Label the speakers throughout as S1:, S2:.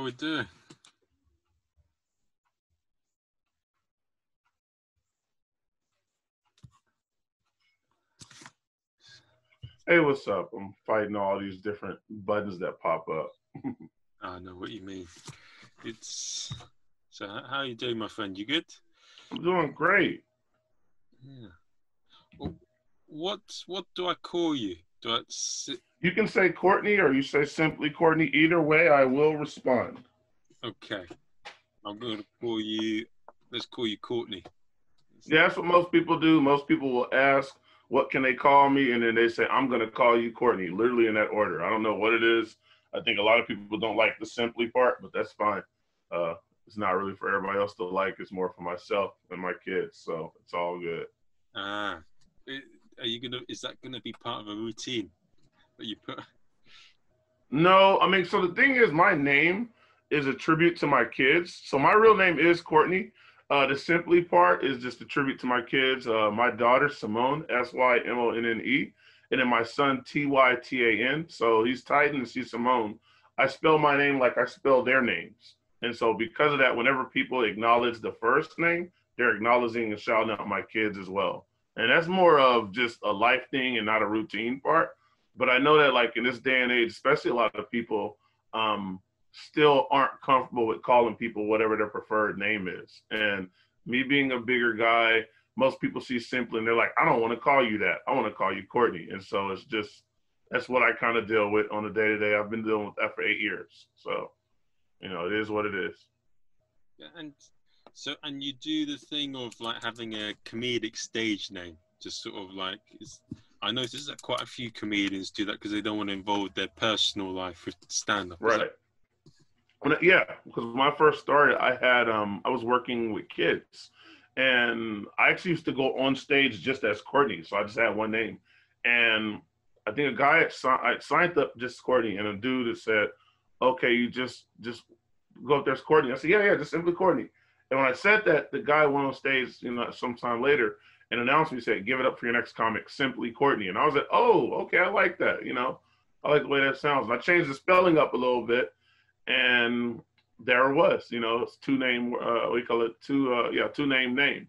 S1: How we doing?
S2: Hey, what's up? I'm fighting all these different buttons that pop up.
S1: I know what you mean. It's so. How you doing, my friend? You good?
S2: I'm doing great.
S1: Yeah. Well, what What do I call you? Do I?
S2: You can say Courtney or you say Symply Courtney. Either way, I will respond.
S1: Okay. I'm gonna call you. Let's call you Courtney.
S2: Yeah, that's what most people do. Most people will ask, "What can they call me?" and then they say, "I'm going to call you Courtney," literally in that order. I don't know what it is. I think a lot of people don't like the Symply part, but that's fine. Uh, it's not really for everybody else to like. It's more for myself and my kids, so it's all good.
S1: Ah. I- Are you gonna? Is that gonna be part of a routine that you put?
S2: No, I mean, so the thing is, my name is a tribute to my kids. So my real name is Courtney. Uh, the Symply part is just a tribute to my kids. Uh, my daughter Simone, S Y M O N N E, and then my son T Y T A N. So he's Titan she's Simone. I spell my name like I spell their names, and so because of that, whenever people acknowledge the first name, they're acknowledging and shouting out my kids as well. And that's more of just a life thing and not a routine part but I know that like in this day and age, especially a lot of people um, still aren't comfortable with calling people whatever their preferred name is. And me being a bigger guy, most people see Symply and they're like, I don't want to call you that. I want to call you Courtney. And so it's just that's what I kind of deal with on a day to day. I've been dealing with that for eight years. So, you know, it is what it is.
S1: And so and you do the thing of like having a comedic stage name, just sort of like I noticed that quite a few comedians do that because they don't want to involve their personal life with stand up.
S2: Right. When I- yeah, because when I first started, I had um I was working with kids, and I actually used to go on stage just as Courtney, so I just had one name, and I think a guy had I signed up just Courtney, and a dude had said, "Okay, you just just go up there as Courtney." I said, "Yeah, yeah, just simply Courtney." And when I said that, the guy went on stage, you know, sometime later and announced me, said, "Give it up for your next comic, simply Courtney." And I was like, "Oh, okay, I like that." You know, I like the way that sounds. And I changed the spelling up a little bit, and there it was. You know, it's two name. Uh, we call it two. Uh, yeah, two name name.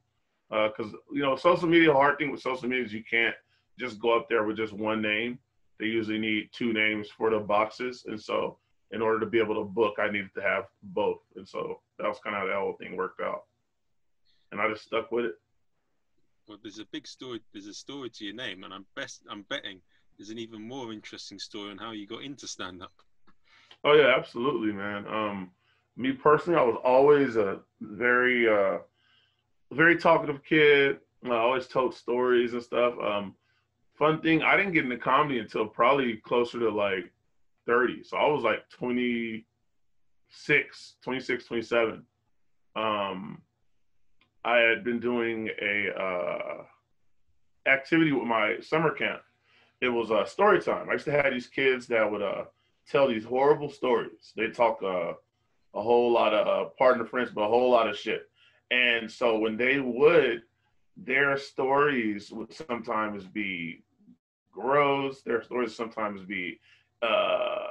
S2: Because you know, social media hard thing with social media is you can't just go up there with just one name. They usually need two names for the boxes, and so in order to be able to book, I needed to have both. And so that was kind of how that whole thing worked out. And I just stuck with it.
S1: But there's a big story. There's a story to your name, and I'm best. I'm betting there's an even more interesting story on how you got into stand up.
S2: Oh yeah, absolutely, man. Um, me personally, I was always a very, uh, very talkative kid. I always told stories and stuff. Um, fun thing, I didn't get into comedy until probably closer to like 30. So I was like 26, 26, 27. Um, I had been doing a uh, activity with my summer camp. It was uh, story time. I used to have these kids that would uh, tell these horrible stories. They talk uh, a whole lot of, uh, French, but a whole lot of shit. And so when they would, their stories would sometimes be gross. Their stories sometimes be uh,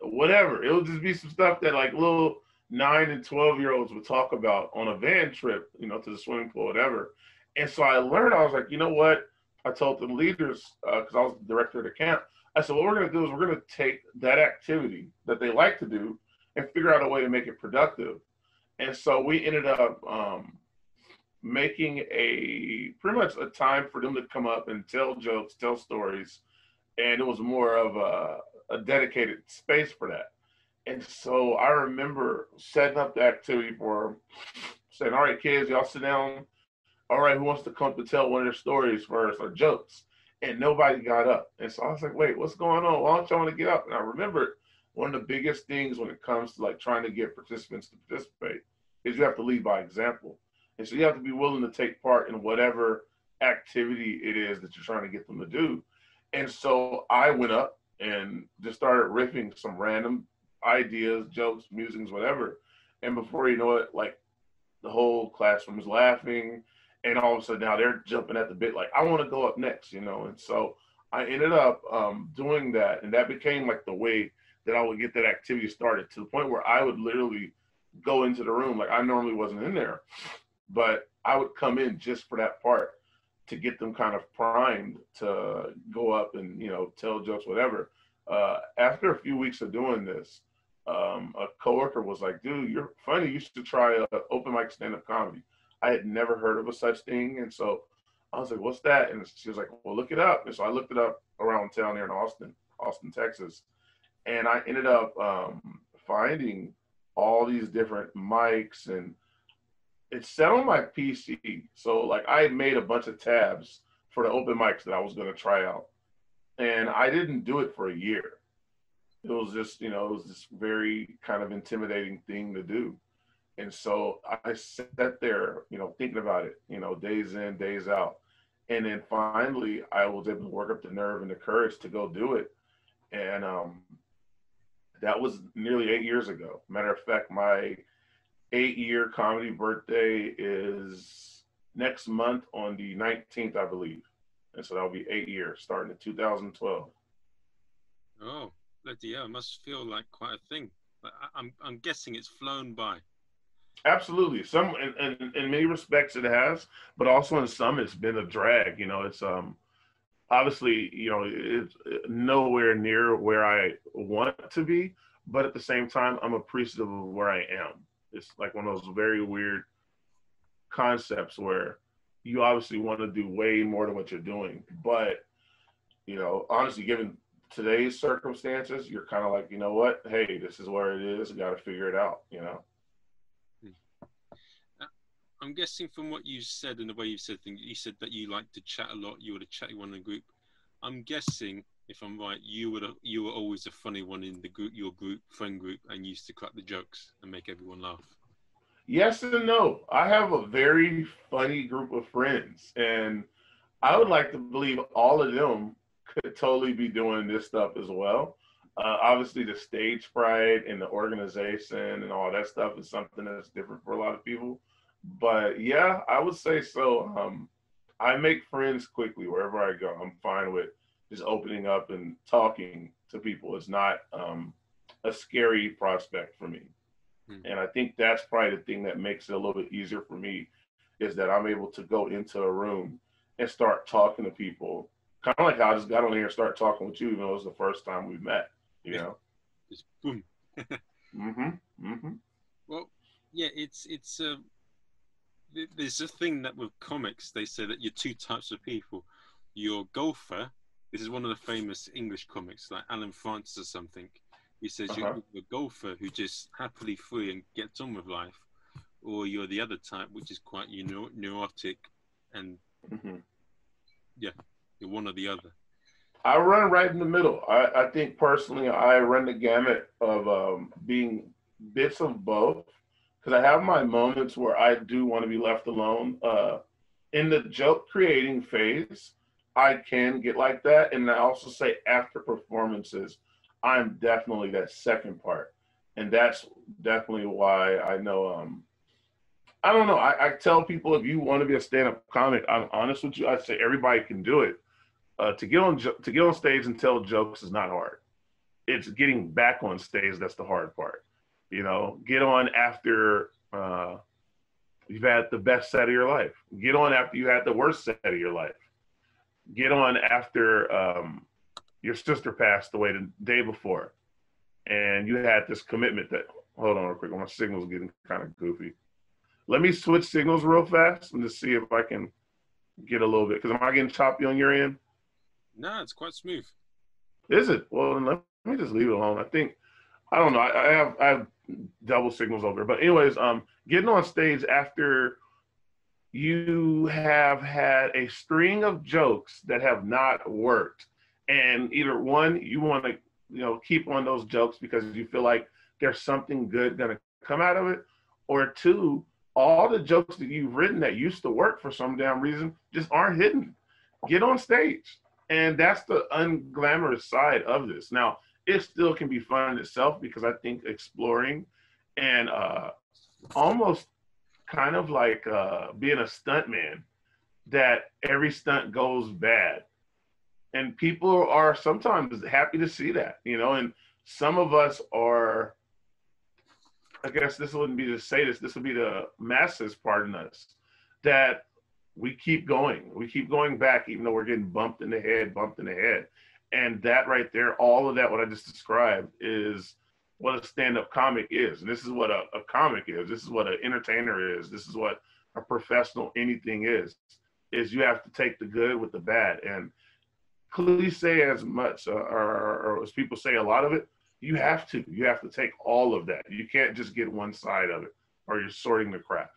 S2: whatever. It would just be some stuff that like little nine and 12 year olds would talk about on a van trip, you know, to the swimming pool, whatever. And so I learned, I was like, you know what? I told the leaders, because I was the director of the camp, I said, what we're going to do is we're going to take that activity that they like to do and figure out a way to make it productive. And so we ended up um, making a pretty much a time for them to come up and tell jokes, tell stories. And it was more of a, a dedicated space for that. And so I remember setting up the activity for them, saying, all right, kids, y'all sit down. All right, who wants to come to tell one of their stories first or jokes? And nobody got up. And so I was like, wait, what's going on? Why don't y'all want to get up? And I remember one of the biggest things when it comes to like trying to get participants to participate is you have to lead by example. And so you have to be willing to take part in whatever activity it is that you're trying to get them to do. And so I went up and just started riffing some random ideas, jokes, musings, whatever. And before you know it, like the whole classroom is laughing. And all of a sudden now they're jumping at the bit, like, I want to go up next, you know? And so I ended up um, doing that. And that became like the way that I would get that activity started to the point where I would literally go into the room like I normally wasn't in there, but I would come in just for that part to get them kind of primed to go up and you know tell jokes, whatever. Uh, after a few weeks of doing this, um, a coworker was like, "Dude, you're funny. You should try a open mic stand up comedy." I had never heard of a such thing, and so I was like, "What's that?" And she was like, "Well, look it up." And so I looked it up around town here in Austin, Austin, Texas, and I ended up um, finding all these different mics and it's set on my PC. So like I made a bunch of tabs for the open mics that I was to try out. And I didn't do it for a year. It was just, you know, it was this very kind of intimidating thing to do. And so I sat there, you know, thinking about it, you know, days in, days out. And then finally I was able to work up the nerve and the courage to go do it. And um that was nearly eight years ago. Matter of fact, my eight year comedy birthday is next month on the 19th, I believe. And so that'll be eight years starting in 2012.
S1: Oh, bloody yeah, it must feel like quite a thing. I'm, I'm guessing it's flown by.
S2: Absolutely. Some in, in, in many respects it has, but also in some it's been a drag. You know, it's um obviously, you know, it's nowhere near where I want to be, but at the same time, I'm appreciative of where I am. It's like one of those very weird concepts where you obviously want to do way more than what you're doing, but you know, honestly, given today's circumstances, you're kind of like, you know what? Hey, this is where it is. Got to figure it out. You know. Hmm.
S1: Uh, I'm guessing from what you said and the way you said things, you said that you like to chat a lot. You were the chatty one in the group. I'm guessing, if I'm right, you were you were always a funny one in the group, your group, friend group, and used to crack the jokes and make everyone laugh.
S2: Yes and no. I have a very funny group of friends, and I would like to believe all of them could totally be doing this stuff as well. Uh, obviously, the stage fright and the organization and all that stuff is something that's different for a lot of people but yeah, I would say so. Um, I make friends quickly wherever I go. I'm fine with just opening up and talking to people. is not um, a scary prospect for me. Mm-hmm. And I think that's probably the thing that makes it a little bit easier for me is that I'm able to go into a room and start talking to people. Kind of like how I just got on here and start talking with you, even though it was the first time we met, you know?
S1: Just boom.
S2: mm-hmm. Mm-hmm.
S1: Well, yeah, it's it's uh, there's a thing that with comics they say that you're two types of people. You're golfer. This is one of the famous English comics, like Alan Francis or something. He says uh-huh. you're a golfer who just happily free and gets on with life, or you're the other type, which is quite you know neurotic, and mm-hmm. yeah, you're one or the other.
S2: I run right in the middle. I, I think personally, I run the gamut of um, being bits of both because I have my moments where I do want to be left alone. Uh, in the joke creating phase, I can get like that, and I also say after performances, I'm definitely that second part, and that's definitely why I know. Um, I don't know. I, I tell people if you want to be a stand-up comic, I'm honest with you. I say everybody can do it. Uh, to get on to get on stage and tell jokes is not hard. It's getting back on stage that's the hard part. You know, get on after uh, you've had the best set of your life. Get on after you had the worst set of your life. Get on after um, your sister passed away the day before, and you had this commitment that. Hold on, real quick. My signal's getting kind of goofy. Let me switch signals real fast and just see if I can get a little bit. Because am I getting choppy on your end?
S1: No, it's quite smooth.
S2: Is it? Well, let me just leave it alone. I think I don't know. I, I have I have double signals over. But anyways, um, getting on stage after you have had a string of jokes that have not worked, and either one you want to you know keep on those jokes because you feel like there's something good gonna come out of it, or two, all the jokes that you've written that used to work for some damn reason just aren't hitting. Get on stage. And that's the unglamorous side of this. Now, it still can be fun in itself because I think exploring and uh, almost kind of like uh, being a stuntman that every stunt goes bad. And people are sometimes happy to see that, you know, and some of us are I guess this wouldn't be to say this, this would be the masses, pardon us, that we keep going. We keep going back, even though we're getting bumped in the head, bumped in the head. And that right there, all of that, what I just described, is what a stand up comic is. And this is what a, a comic is. This is what an entertainer is. This is what a professional anything is. Is you have to take the good with the bad. And cliche as much, uh, or, or as people say, a lot of it, you have to. You have to take all of that. You can't just get one side of it, or you're sorting the craft.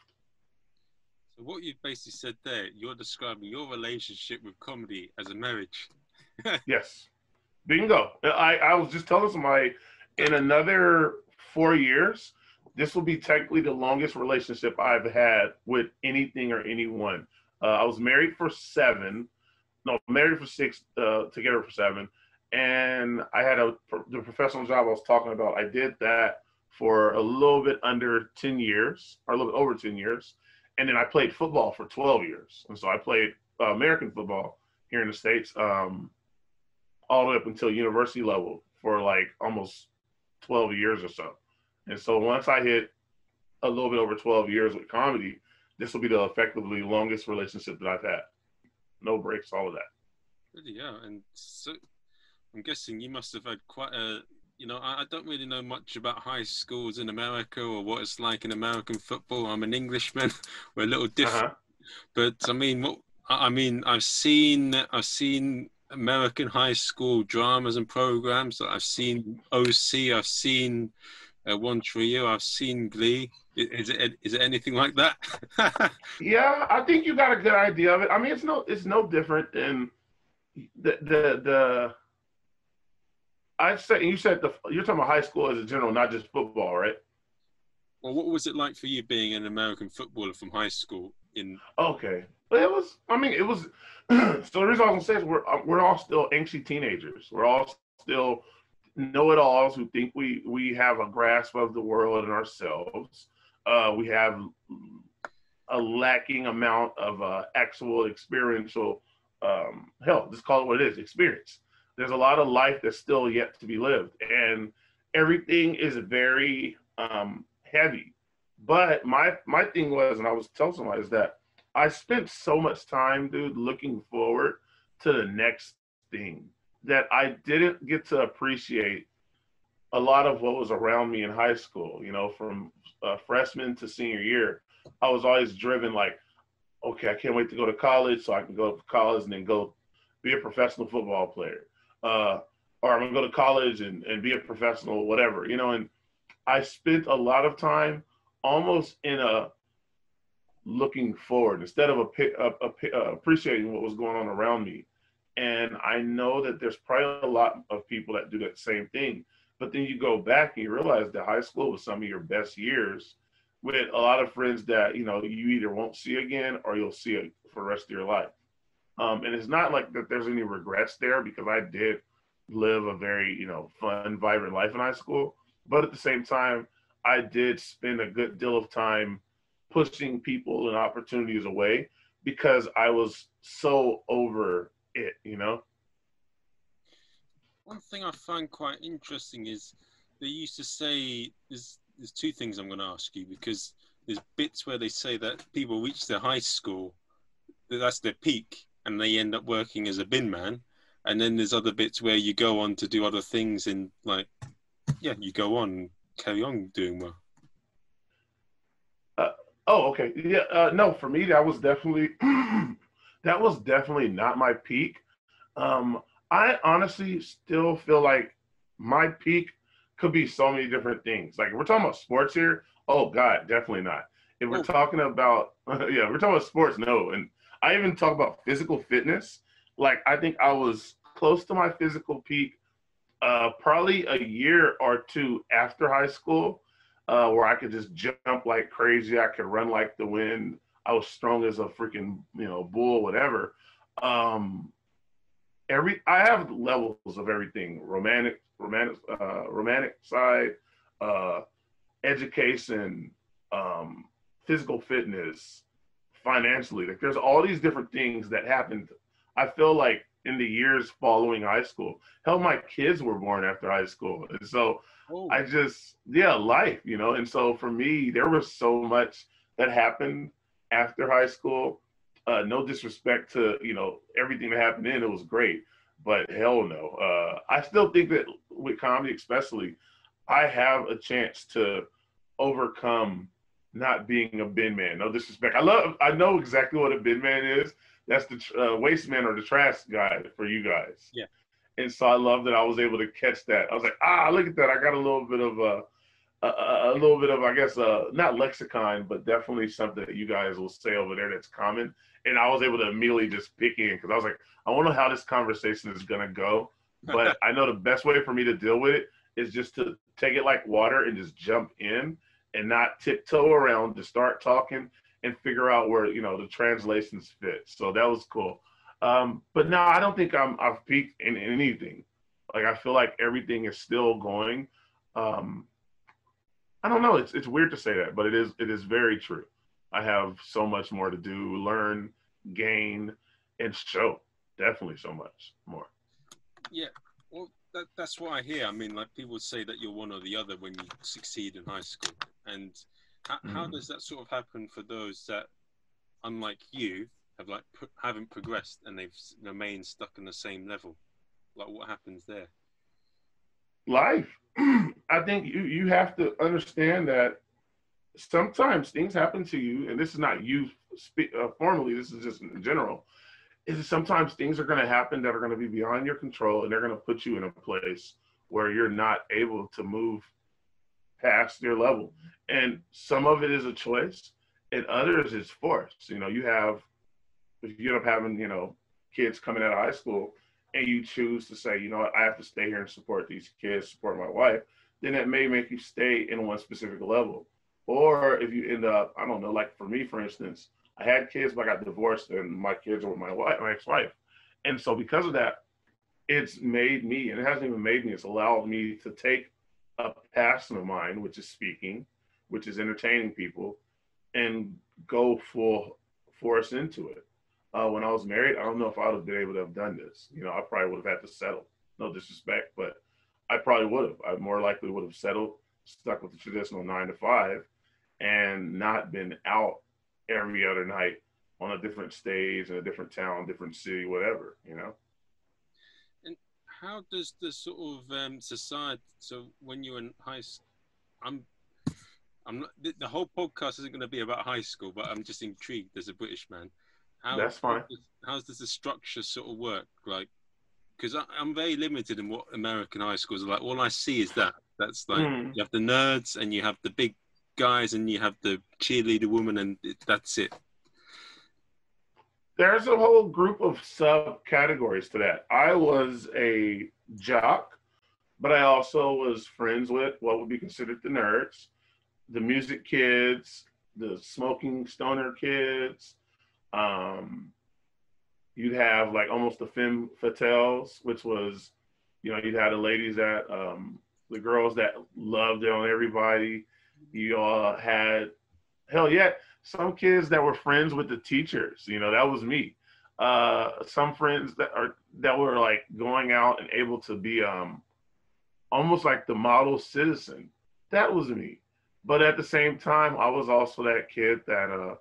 S1: So what you've basically said there, you're describing your relationship with comedy as a marriage.
S2: yes, bingo. I I was just telling somebody in another four years, this will be technically the longest relationship I've had with anything or anyone. Uh, I was married for seven, no, married for six, uh, together for seven and I had a the professional job I was talking about. I did that for a little bit under 10 years, or a little bit over 10 years, and then I played football for 12 years. And so I played uh, American football here in the states, um, all the way up until university level for like almost 12 years or so. And so once I hit a little bit over 12 years with comedy, this will be the effectively longest relationship that I've had. No breaks, all of that.
S1: Yeah, and so I'm guessing you must have had quite a, you know, I, I, don't really know much about high schools in America or what it's like in American football. I'm an Englishman. We're a little different, uh-huh. but I mean, what I mean, I've seen, I've seen American high school dramas and programs. I've seen OC. I've seen uh, One Tree Hill. I've seen Glee. Is it is it anything like that?
S2: yeah, I think you got a good idea of it. I mean, it's no it's no different than the the the I said you said the you're talking about high school as a general, not just football, right?
S1: Well, what was it like for you being an American footballer from high school? In
S2: okay, but it was. I mean, it was. so the reason I was gonna say is we're uh, we're all still angsty teenagers. We're all still know-it-alls who think we we have a grasp of the world and ourselves. Uh, we have a lacking amount of uh, actual experiential um, hell. Just call it what it is, experience there's a lot of life that's still yet to be lived and everything is very um, heavy but my my thing was and i was telling somebody is that i spent so much time dude looking forward to the next thing that i didn't get to appreciate a lot of what was around me in high school you know from uh, freshman to senior year i was always driven like okay i can't wait to go to college so i can go to college and then go be a professional football player uh, or I'm gonna go to college and, and be a professional, whatever, you know. And I spent a lot of time almost in a looking forward instead of a, a, a, a, appreciating what was going on around me. And I know that there's probably a lot of people that do that same thing. But then you go back and you realize that high school was some of your best years with a lot of friends that, you know, you either won't see again or you'll see it for the rest of your life. Um, and it's not like that there's any regrets there because I did live a very, you know, fun, vibrant life in high school. But at the same time, I did spend a good deal of time pushing people and opportunities away because I was so over it, you know?
S1: One thing I find quite interesting is they used to say there's there's two things I'm going to ask you because there's bits where they say that people reach their high school, that's their peak, and they end up working as a bin man. And then there's other bits where you go on to do other things and like, yeah, you go on, carry on doing well.
S2: Oh, okay. Yeah, uh, no, for me, that was definitely, that was definitely not my peak. Um, I honestly still feel like my peak could be so many different things. Like we're talking about sports here. Oh God, definitely not. If we're oh. talking about yeah, we're talking about sports, no. And I even talk about physical fitness. Like I think I was close to my physical peak, uh, probably a year or two after high school, uh, where I could just jump like crazy. I could run like the wind. I was strong as a freaking you know bull, whatever. Um, every I have levels of everything: romantic, romantic, uh, romantic side, uh, education, um, physical fitness, financially. Like there's all these different things that happened. I feel like in the years following high school. Hell, my kids were born after high school, and so oh. I just yeah, life, you know. And so for me, there was so much that happened after high school. Uh, no disrespect to you know everything that happened in it was great, but hell no. Uh, I still think that with comedy, especially, I have a chance to overcome not being a bin man. No disrespect. I love. I know exactly what a bin man is. That's the uh, waste man or the trash guy for you guys.
S1: Yeah.
S2: And so I love that I was able to catch that. I was like, ah, look at that. I got a little bit of a, a, a little bit of, I guess, uh, not lexicon, but definitely something that you guys will say over there that's common. And I was able to immediately just pick in because I was like, I wonder how this conversation is gonna go. But I know the best way for me to deal with it is just to take it like water and just jump in and not tiptoe around to start talking and figure out where you know the translations fit. So that was cool. Um, but no, I don't think I'm I've peaked in, in anything. Like I feel like everything is still going. Um, I don't know. It's it's weird to say that, but it is it is very true. I have so much more to do, learn, gain, and show. Definitely so much more.
S1: Yeah. Well, that, that's what I hear. I mean, like people say that you're one or the other when you succeed in high school, and how, mm. how does that sort of happen for those that, unlike you, have like haven't progressed and they've remained stuck in the same level? Like, what happens there?
S2: Life. I think you you have to understand that sometimes things happen to you, and this is not you speak, uh, formally. This is just in general is sometimes things are going to happen that are going to be beyond your control and they're going to put you in a place where you're not able to move past your level. And some of it is a choice and others is forced. You know, you have, if you end up having, you know, kids coming out of high school and you choose to say, you know what, I have to stay here and support these kids, support my wife, then it may make you stay in one specific level. Or if you end up, I don't know, like for me, for instance, I had kids, but I got divorced, and my kids are with my wife, my ex-wife, and so because of that, it's made me, and it hasn't even made me. It's allowed me to take a passion of mine, which is speaking, which is entertaining people, and go full force into it. Uh, when I was married, I don't know if I would have been able to have done this. You know, I probably would have had to settle. No disrespect, but I probably would have. I more likely would have settled, stuck with the traditional nine to five, and not been out every other night on a different stage in a different town, different city, whatever, you know.
S1: How does the sort of um, society? So when you're in high school, I'm, I'm not. The, the whole podcast isn't going to be about high school, but I'm just intrigued as a British man.
S2: How, That's fine.
S1: How does, how does the structure sort of work? Like, because I'm very limited in what American high schools are like. All I see is that. That's like mm. you have the nerds and you have the big guys and you have the cheerleader woman and that's it
S2: there's a whole group of subcategories to that. I was a jock but i also was friends with what would be considered the nerds the music kids the smoking stoner kids. Um, you'd have like almost the femme fatales which was you know you'd have the ladies that um, the girls that loved on everybody. You all had hell yeah some kids that were friends with the teachers you know that was me. Uh some friends that are that were like going out and able to be um almost like the model citizen that was me. But at the same time i was also that kid that uh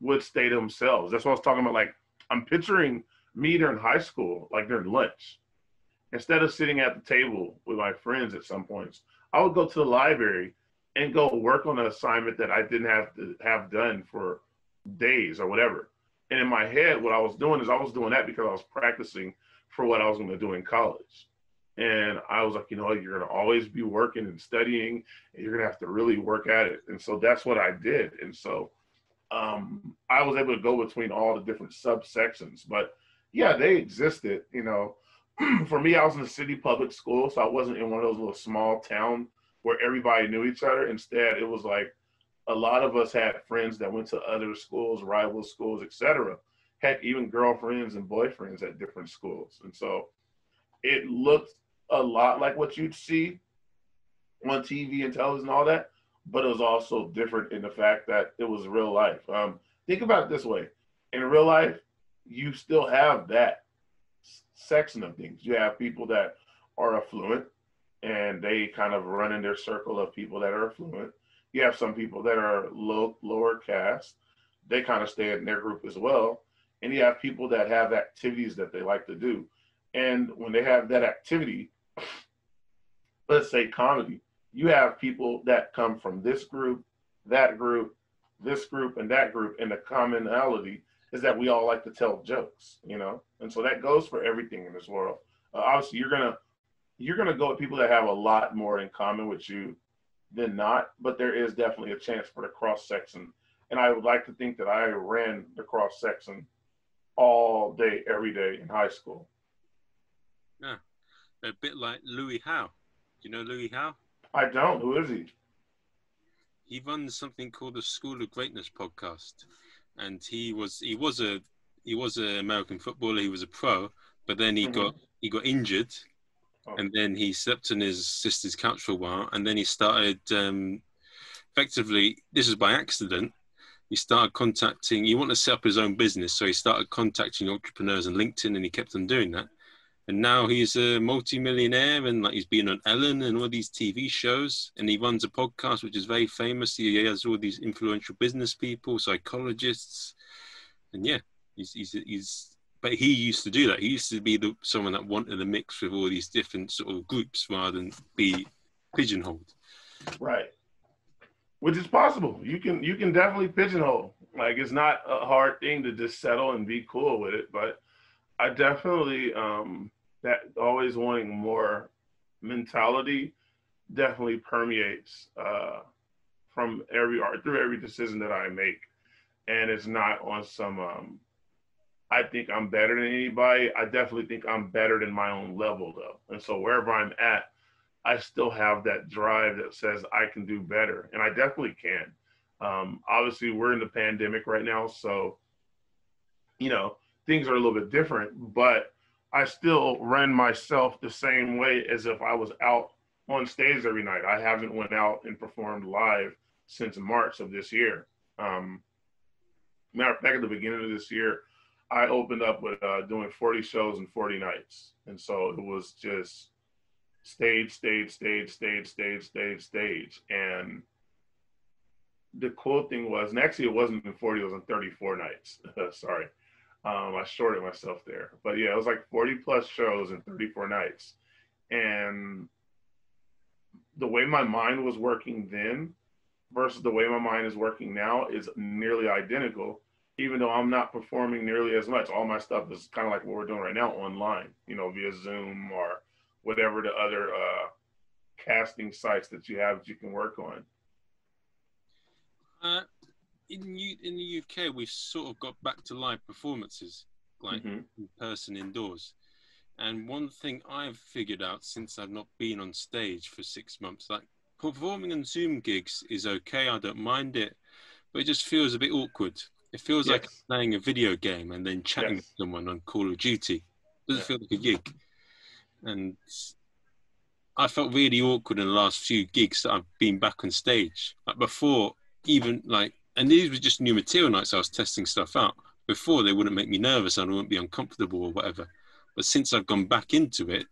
S2: would stay to themselves. That's what i was talking about like i'm picturing me during high school like during lunch. Instead of sitting at the table with my friends at some points i would go to the library and go work on an assignment that I didn't have to have done for days or whatever. And in my head, what I was doing is I was doing that because I was practicing for what I was going to do in college. And I was like, you know, you're going to always be working and studying, and you're going to have to really work at it. And so that's what I did. And so um, I was able to go between all the different subsections. But yeah, they existed. You know, for me, I was in a city public school, so I wasn't in one of those little small town where everybody knew each other. Instead, it was like a lot of us had friends that went to other schools, rival schools, etc. Heck, even girlfriends and boyfriends at different schools. And so it looked a lot like what you'd see on TV and television and all that, but it was also different in the fact that it was real life. Um, think about it this way in real life, you still have that section of things. You have people that are affluent and they kind of run in their circle of people that are affluent. You have some people that are low lower caste. They kind of stay in their group as well. And you have people that have activities that they like to do. And when they have that activity, let's say comedy, you have people that come from this group, that group, this group, and that group. And the commonality is that we all like to tell jokes, you know? And so that goes for everything in this world. Uh, obviously, you're going to you're going to go with people that have a lot more in common with you than not, but there is definitely a chance for the cross section. And I would like to think that I ran the cross section all day, every day in high school.
S1: Yeah, a bit like Lewis Howes. Do you know Lewis Howes?
S2: I don't. Who is he?
S1: He runs something called the School of Greatness podcast, and he was he was a he was an American footballer. He was a pro, but then he mm-hmm. got he got injured Oh. And then he slept on his sister's couch for a while, and then he started. Um, effectively, this is by accident. He started contacting. He wanted to set up his own business, so he started contacting entrepreneurs on LinkedIn, and he kept on doing that. And now he's a multi-millionaire, and like he's been on Ellen and all these TV shows, and he runs a podcast which is very famous. He has all these influential business people, psychologists, and yeah, he's he's he's but he used to do that. He used to be the someone that wanted to mix with all these different sort of groups rather than be pigeonholed.
S2: Right. Which is possible. You can you can definitely pigeonhole. Like it's not a hard thing to just settle and be cool with it. But I definitely um that always wanting more mentality definitely permeates uh from every art through every decision that I make. And it's not on some um I think I'm better than anybody. I definitely think I'm better than my own level though. And so wherever I'm at, I still have that drive that says I can do better. And I definitely can. Um, obviously we're in the pandemic right now, so you know, things are a little bit different, but I still run myself the same way as if I was out on stage every night. I haven't went out and performed live since March of this year. Um, matter of fact, at the beginning of this year, I opened up with uh, doing 40 shows in 40 nights. And so it was just stage, stage, stage, stage, stage, stage, stage. And the cool thing was, and actually it wasn't in 40, it was in 34 nights. Sorry. Um, I shorted myself there. But yeah, it was like 40 plus shows in 34 nights. And the way my mind was working then versus the way my mind is working now is nearly identical even though I'm not performing nearly as much, all my stuff is kind of like what we're doing right now online, you know, via Zoom or whatever the other uh, casting sites that you have that you can work on.
S1: Uh, in U- in the UK, we've sort of got back to live performances, like mm-hmm. in person indoors. And one thing I've figured out since I've not been on stage for six months, like performing on Zoom gigs is okay. I don't mind it, but it just feels a bit awkward it feels yes. like playing a video game and then chatting yes. with someone on Call of Duty. It doesn't yeah. feel like a gig. And I felt really awkward in the last few gigs that I've been back on stage. Like before, even like, and these were just new material nights. I was testing stuff out. Before they wouldn't make me nervous and I wouldn't be uncomfortable or whatever. But since I've gone back into it,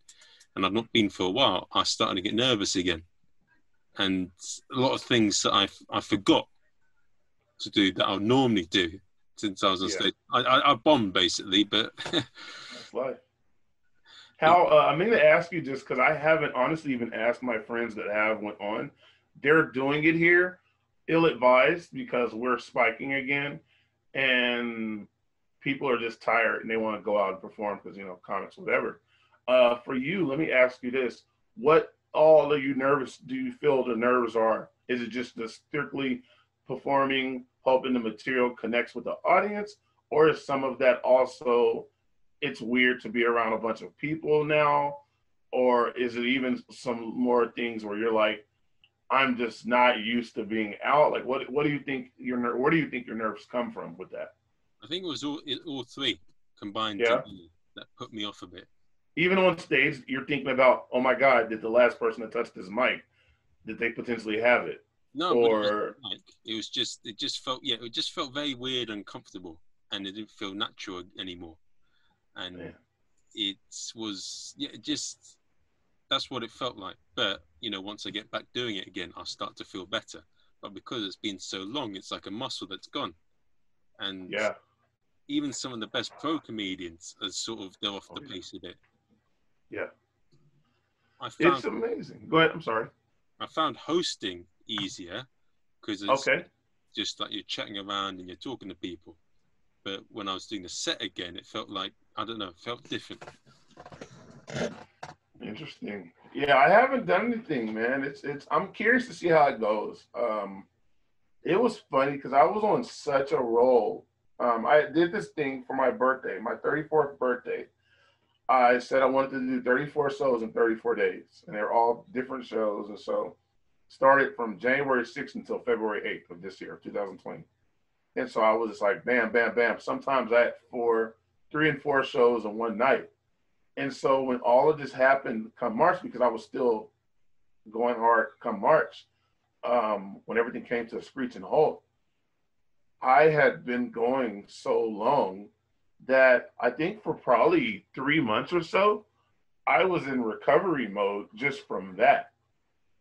S1: and I've not been for a while, I started to get nervous again. And a lot of things that I I forgot to do that I'll normally do since I was on yeah. stage. I, I, I bomb basically, but
S2: that's life. How uh, I'm going to ask you just because I haven't honestly even asked my friends that have went on. They're doing it here, ill advised because we're spiking again, and people are just tired and they want to go out and perform because you know comics, whatever. Uh, for you, let me ask you this: What all of you nervous do you feel the nerves are? Is it just the strictly performing, hoping the material connects with the audience, or is some of that also it's weird to be around a bunch of people now, or is it even some more things where you're like, I'm just not used to being out? Like, what what do you think your where do you think your nerves come from with that?
S1: I think it was all all three combined yeah. that put me off a bit.
S2: Even on stage, you're thinking about, oh my God, did the last person that touched this mic, did they potentially have it?
S1: No, or it was, like, it was just it just felt yeah it just felt very weird and comfortable, and it didn't feel natural anymore. And yeah. it was yeah, it just that's what it felt like. But you know, once I get back doing it again, I'll start to feel better. But because it's been so long, it's like a muscle that's gone. And
S2: Yeah.
S1: even some of the best pro comedians are sort of they're off
S2: Oh,
S1: the
S2: yeah.
S1: pace a bit.
S2: Yeah.
S1: I found
S2: It's amazing. Go ahead. I'm sorry.
S1: I found hosting easier because it's
S2: Okay.
S1: just like you're chatting around and you're talking to people. But when I was doing the set again, it felt like I don't know, it felt different.
S2: Interesting. Yeah, I haven't done anything, man. It's it's. I'm curious to see how it goes. Um, it was funny because I was on such a roll. Um, I did this thing for my birthday, my 34th birthday. I said I wanted to do 34 shows in 34 days, and they're all different shows. And so, started from January 6th until February 8th of this year, 2020. And so I was just like, bam, bam, bam. Sometimes I had four, three and four shows in one night. And so when all of this happened come March, because I was still going hard come March, um, when everything came to a screeching halt, I had been going so long that I think for probably three months or so, I was in recovery mode just from that.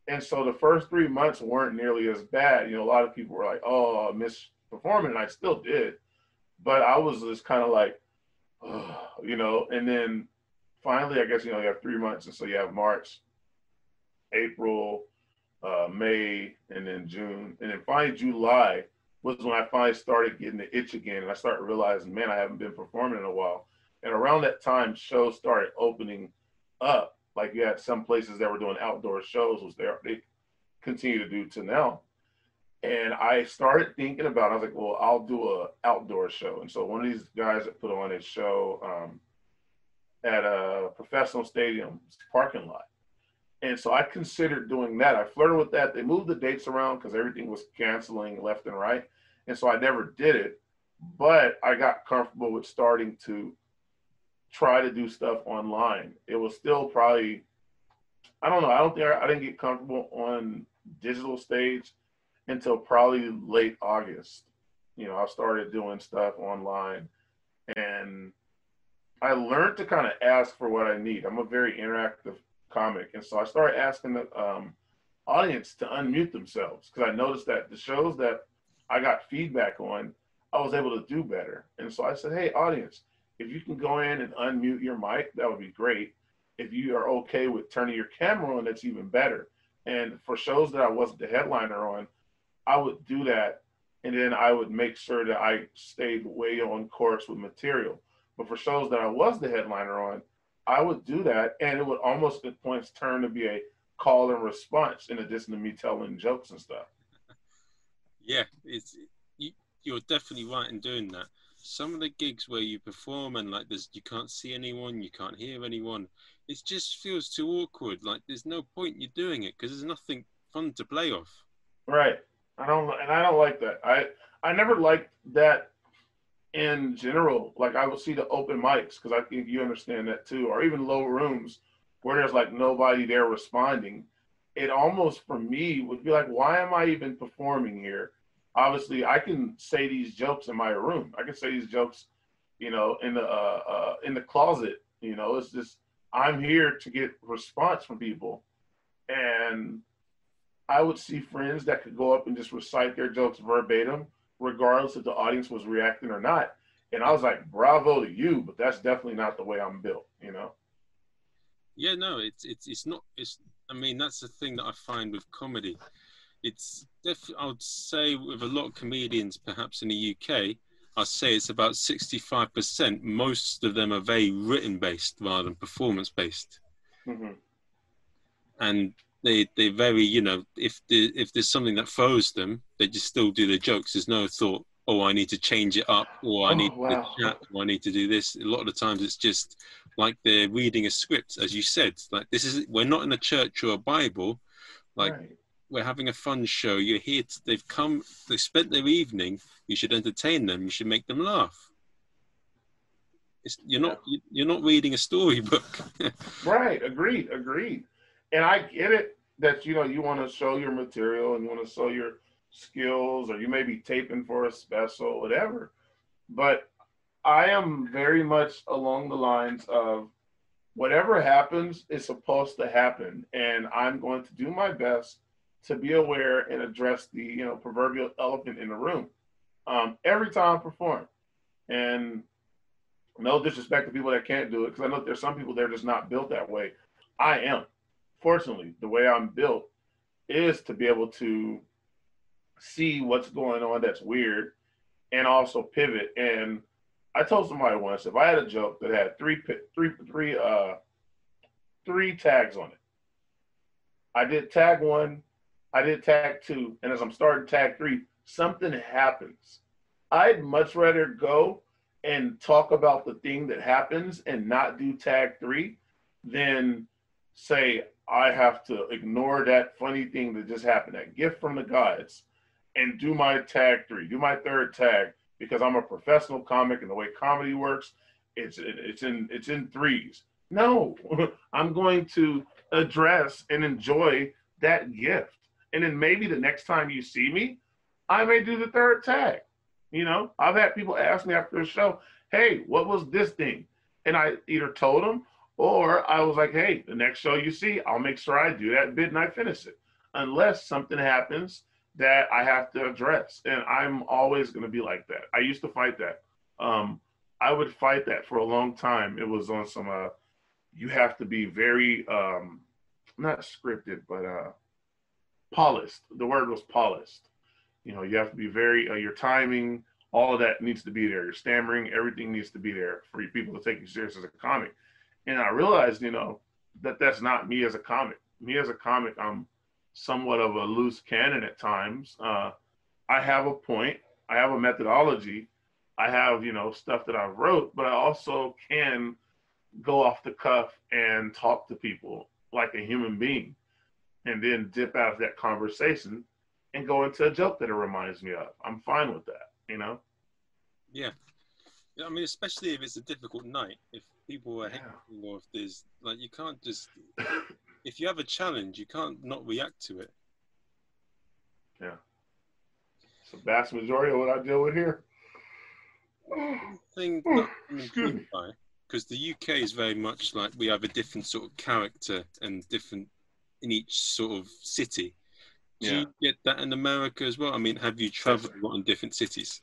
S2: And so the first three months weren't nearly as bad. You know, a lot of people were like, oh, I miss performing, and I still did. But I was just kind of like, oh, you know, and then finally, I guess, you know, you have three months. And so you have March, April, uh, May, and then June. And then finally, July was when I finally started getting the itch again. And I started realizing, man, I haven't been performing in a while. And around that time, shows started opening up. Like you had some places that were doing outdoor shows, which they, they continue to do to now. And I started thinking about, I was like, well, I'll do a outdoor show. And so one of these guys that put on a show um, at a professional stadium parking lot. And so I considered doing that. I flirted with that. They moved the dates around because everything was canceling left and right. And so I never did it. But I got comfortable with starting to try to do stuff online. It was still probably, I don't know, I don't think I, I didn't get comfortable on digital stage until probably late August. You know, I started doing stuff online and I learned to kind of ask for what I need. I'm a very interactive comic. And so I started asking the um, audience to unmute themselves because I noticed that the shows that I got feedback on, I was able to do better. And so I said, hey, audience, if you can go in and unmute your mic, that would be great. If you are okay with turning your camera on, that's even better. And for shows that I wasn't the headliner on, I would do that. And then I would make sure that I stayed way on course with material. But for shows that I was the headliner on, I would do that. And it would almost at points turn to be a call and response in addition to me telling jokes and stuff.
S1: Yeah, it's you, you're definitely right in doing that. Some of the gigs where you perform and like there's you can't see anyone, you can't hear anyone, it just feels too awkward. Like there's no point you doing it because there's nothing fun to play off.
S2: Right. I don't, and I don't like that. I I never liked that in general. Like I will see the open mics because I think you understand that too, or even low rooms where there's like nobody there responding. It almost for me would be like, why am I even performing here? Obviously, I can say these jokes in my room. I can say these jokes, you know, in the uh, uh, in the closet. You know, it's just I'm here to get response from people, and I would see friends that could go up and just recite their jokes verbatim, regardless if the audience was reacting or not. And I was like, bravo to you, but that's definitely not the way I'm built, you know?
S1: Yeah, no, it's it's it's not. It's I mean that's the thing that I find with comedy. It's def- I would say with a lot of comedians, perhaps in the UK, I'd say it's about sixty-five percent. Most of them are very written based rather than performance based,
S2: hmm
S1: and they they very you know if the, if there's something that throws them, they just still do the jokes. There's no thought. Oh, I need to change it up, or I
S2: Oh,
S1: need
S2: wow.
S1: to chat, or I need to do this. A lot of the times, it's just like they're reading a script, as you said. Like this is we're not in a church or a Bible. Like
S2: right.
S1: we're having a fun show. You're here. To, they've come. They spent their evening. You should entertain them. You should make them laugh. It's, you're not. You're not reading a storybook.
S2: Right. Agreed. Agreed. And I get it that, you know, you want to show your material and you want to show your skills or you may be taping for a special, whatever. But I am very much along the lines of whatever happens is supposed to happen, and I'm going to do my best to be aware and address the you know proverbial elephant in the room um, every time I perform. And no disrespect to people that can't do it, because I know there's some people that are just not built that way. I am. Fortunately, the way I'm built is to be able to see what's going on that's weird and also pivot. And I told somebody once if I had a joke that had three three three uh three tags on it. I did tag one, I did tag two, and as I'm starting tag three, something happens. I'd much rather go and talk about the thing that happens and not do tag three than say I have to ignore that funny thing that just happened, that gift from the gods, and do my tag three, do my third tag because I'm a professional comic and the way comedy works, it's it's in it's in threes. No, I'm going to address and enjoy that gift. And then maybe the next time you see me, I may do the third tag. You know, I've had people ask me after the show, hey, what was this thing? And I either told them or I was like, hey, the next show you see, I'll make sure I do that bit and I finish it. Unless something happens that I have to address. And I'm always going to be like that. I used to fight that. Um, I would fight that for a long time. It was on some, uh, you have to be very, um, not scripted, but uh, polished. The word was polished. You know, you have to be very, uh, your timing, all of that needs to be there. Your stammering, everything needs to be there for people to take you serious as a comic. And I realized, you know, that that's not me as a comic. Me as a comic, I'm somewhat of a loose cannon at times. Uh, I have a point, I have a methodology, I have you know stuff that I wrote, but I also can go off the cuff and talk to people like a human being, and then dip out of that conversation and go into a joke that it reminds me of. I'm fine with that, you know.
S1: Yeah. Yeah, I mean, especially if it's a difficult night, if people are
S2: Yeah.
S1: or if there's like you can't just if you have a challenge, you can't not react to it. Yeah.
S2: It's the vast majority of what I deal with here.
S1: Thing that I'm
S2: excuse me.
S1: intrigued by because the UK is very much like we have a different sort of character and different in each sort of city. Do
S2: Yeah.
S1: you get that in America as well? I mean, have you traveled a lot in different cities?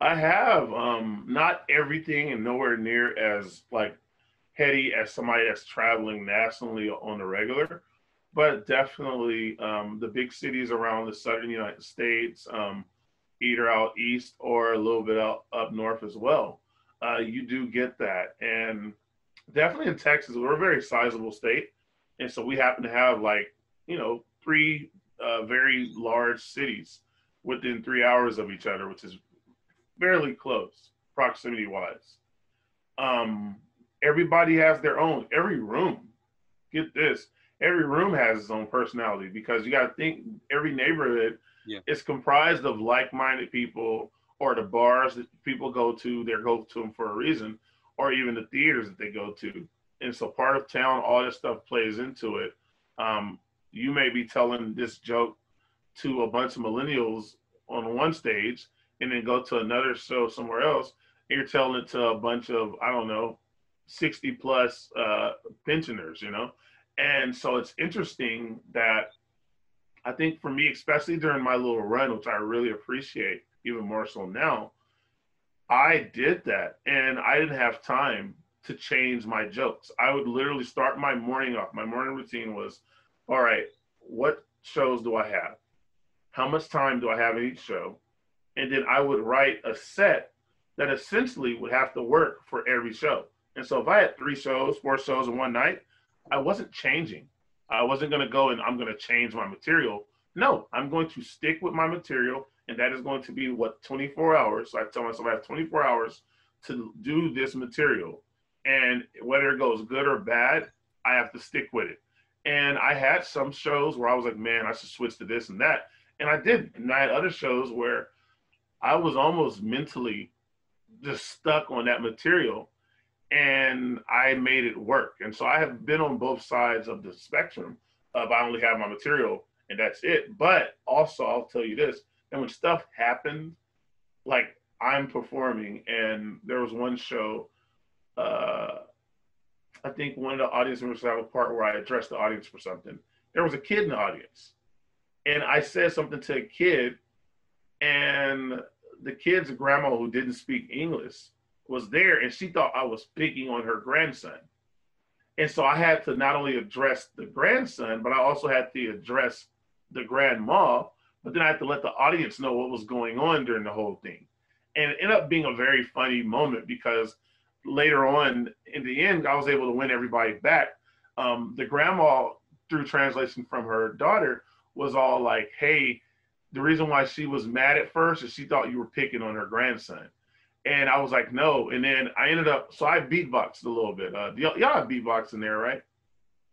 S2: I have um, not everything and nowhere near as like heady as somebody that's traveling nationally on the regular, but definitely um, the big cities around the southern United States, um, either out east or a little bit out up north as well. Uh, you do get that, and definitely in Texas, we're a very sizable state, and so we happen to have like you know three uh, very large cities within three hours of each other, which is fairly close proximity wise. Um, everybody has their own. Every room, get this, every room has its own personality because you got to think every neighborhood
S1: Yeah.
S2: is comprised of like-minded people, or the bars that people go to, they go to them for a reason, or even the theaters that they go to. And so part of town, all this stuff plays into it. Um, you may be telling this joke to a bunch of millennials on one stage and then go to another show somewhere else and you're telling it to a bunch of i don't know 60 plus uh, pensioners you know? And so it's interesting that i think for me especially during my little run which i really appreciate even more so now i did that and i didn't have time to change my jokes. I would literally start my morning off. My morning routine was all right what shows do i have? How much time do i have in each show? And then I would write a set that essentially would have to work for every show. And so if I had three shows, four shows in one night, I wasn't changing. I wasn't going to go and I'm going to change my material. No, I'm going to stick with my material, and that is going to be what 24 hours. So I tell myself I have 24 hours to do this material, and whether it goes good or bad, I have to stick with it. And I had some shows where I was like, man, I should switch to this and that, and I did. And I had other shows where I was almost mentally just stuck on that material and I made it work. And so I have been on both sides of the spectrum of I only have my material and that's it. But also I'll tell you this, and when stuff happened, like I'm performing and there was one show, uh I think one of the audience members have a part where I addressed the audience for something. There was a kid in the audience, and I said something to a kid, and the kid's grandma who didn't speak English was there, and she thought I was picking on her grandson. And so I had to not only address the grandson, but I also had to address the grandma. But then I had to let the audience know what was going on during the whole thing. And it ended up being a very funny moment because later on in the end, I was able to win everybody back. Um, the grandma, through translation from her daughter, was all like, hey, the reason why she was mad at first is she thought you were picking on her grandson. And I was like, no. And then I ended up, so I beatboxed a little bit. Uh, y'all, y'all have beatbox in there, right?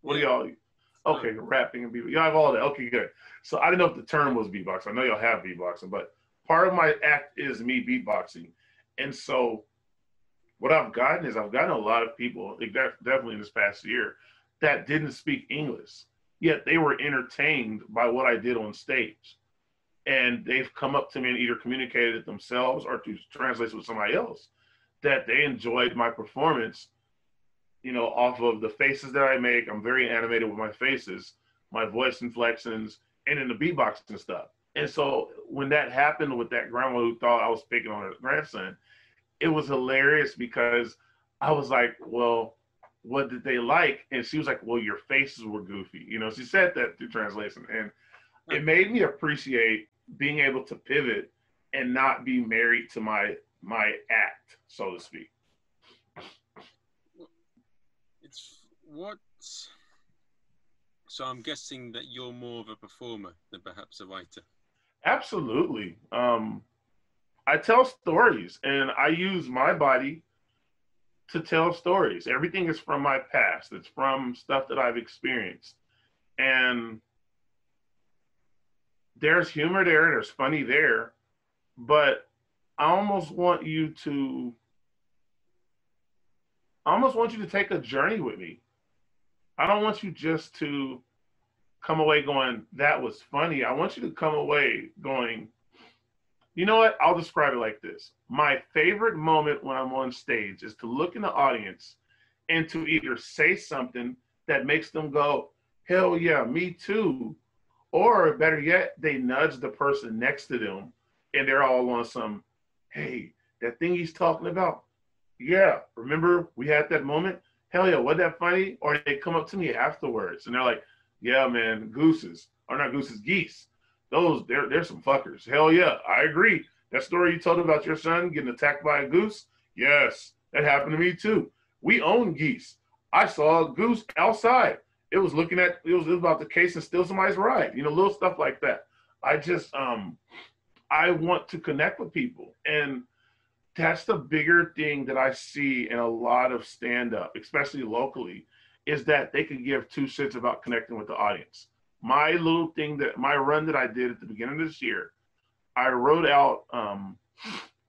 S2: What do y'all? Okay, rapping and beatbox. Y'all have all that. Okay, good. So I didn't know if the term was beatbox. I know y'all have beatboxing, but part of my act is me beatboxing. And so what I've gotten is I've gotten a lot of people, definitely in this past year, that didn't speak English, yet they were entertained by what I did on stage and they've come up to me and either communicated it themselves or to translate it with somebody else that they enjoyed my performance you know off of the faces that i make. I'm very animated with my faces my voice inflections and in the beatbox and stuff. And so when that happened with that grandma who thought i was picking on her grandson it was hilarious because i was like well what did they like? And she was like well your faces were goofy. You know she said that through translation. And it made me appreciate being able to pivot and not be married to my my act, so to speak.
S1: It's what. So I'm guessing that you're more of a performer than perhaps a writer.
S2: Absolutely. Um, I tell stories, and I use my body to tell stories. Everything is from my past. It's from stuff that I've experienced, and there's humor there, there's funny there, but I almost want you to I almost want you to take a journey with me. I don't want you just to come away going, that was funny. I want you to come away going, you know what? I'll describe it like this. My favorite moment when I'm on stage is to look in the audience and to either say something that makes them go, hell yeah, me too, or better yet, they nudge the person next to them and they're all on some, hey, that thing he's talking about. Yeah, remember we had that moment? Hell yeah, wasn't that funny? Or they come up to me afterwards and they're like, yeah, man, gooses, or not gooses, geese. Those, they're, they're some fuckers. Hell yeah, I agree. That story you told about your son getting attacked by a goose? Yes, that happened to me too. We own geese. I saw a goose outside it was looking at it was, it was about the case and steal somebody's ride, you know, little stuff like that. I just um I want to connect with people. And that's the bigger thing that I see in a lot of stand-up, especially locally, is that they can give two cents about connecting with the audience. My little thing that my run that I did at the beginning of this year, I wrote out um,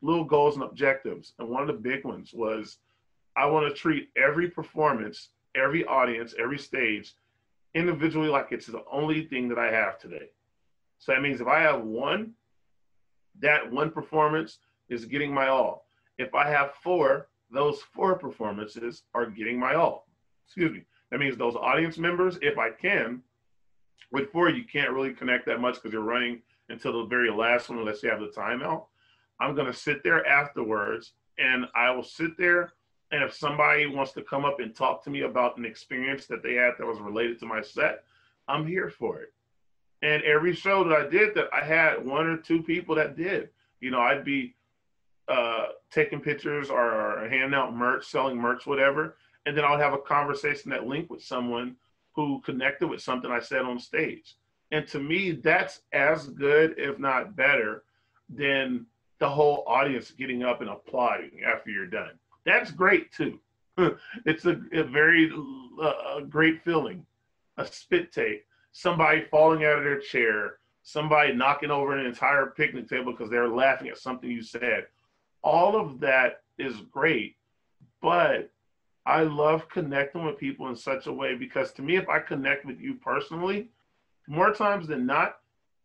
S2: little goals and objectives. And one of the big ones was I want to treat every performance every audience, every stage individually like it's the only thing that I have today. So that means if I have one, that one performance is getting my all. If I have four, those four performances are getting my all. Excuse me. That means those audience members, if I can, with four, you can't really connect that much because you're running until the very last one, unless you have the timeout. I'm going to sit there afterwards and I will sit there and if somebody wants to come up and talk to me about an experience that they had that was related to my set, I'm here for it. And every show that I did that, I had one or two people that did. You know, I'd be uh, taking pictures or, or handing out merch, selling merch, whatever. And then I'll have a conversation that linked with someone who connected with something I said on stage. And to me, that's as good, if not better, than the whole audience getting up and applauding after you're done that's great too. it's a, a very uh, great feeling. A spit take, somebody falling out of their chair, somebody knocking over an entire picnic table because they're laughing at something you said. All of that is great, but I love connecting with people in such a way because to me, if I connect with you personally, more times than not,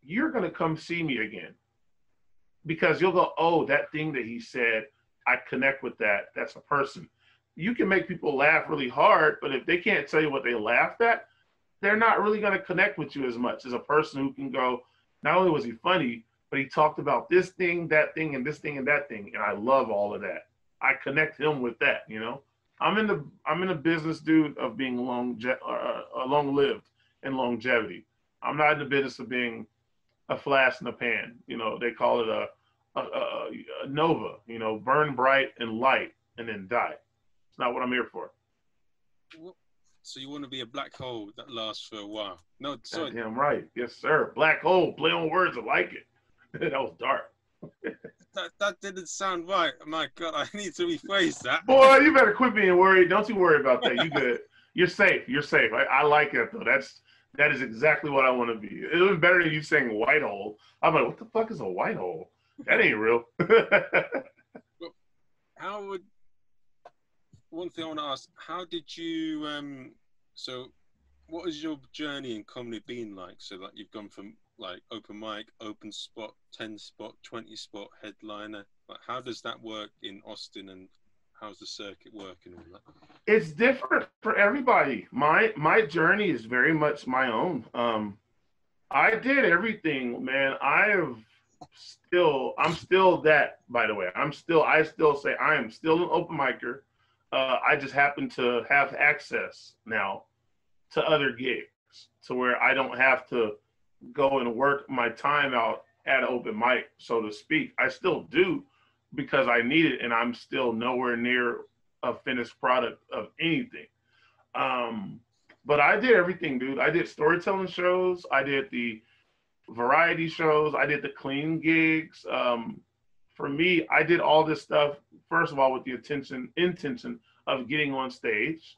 S2: you're going to come see me again because you'll go, oh, that thing that he said, I connect with that. That's a person. you can make people laugh really hard, but if they can't tell you what they laughed at, they're not really going to connect with you as much as a person who can go, not only was he funny, but he talked about this thing, that thing, and this thing and that thing. And I love all of that. I connect him with that, you know. I'm in the I'm in the business, dude, of being long uh, uh, long lived and longevity. I'm not in the business of being a flash in the pan. You know, they call it a, a, a, a nova. You know, burn bright and light and then die. It's not what I'm here for.
S1: So you want to be a black hole that lasts for a while? No, sorry.
S2: Damn right. Yes, sir. Black hole. Play on words. I like it. that was dark.
S1: that, that didn't sound right. My God, I need to rephrase that.
S2: Boy, you better quit being worried. Don't you worry about that. You good. You're safe. You're safe. I, I like it though. That's that is exactly what I want to be. It was better than you saying white hole. I'm like, what the fuck is a white hole? That ain't real.
S1: well, how would one thing I want to ask? How did you? Um, so, what has your journey in comedy been like? So, that you've gone from like open mic, open spot, ten spot, twenty spot, headliner. Like, how does that work in Austin, and how's the circuit working all that?
S2: It's different for everybody. My my journey is very much my own. Um, I did everything, man. I have still, I'm still that. By the way, I'm still, I still say I am still an open micer. Uh, I just happen to have access now to other gigs, to where I don't have to go and work my time out at open mic, so to speak. I still do because I need it, and I'm still nowhere near a finished product of anything. Um, but I did everything, dude. I did storytelling shows. I did the variety shows. I did the clean gigs. Um, for me, I did all this stuff first of all with the intention intention of getting on stage,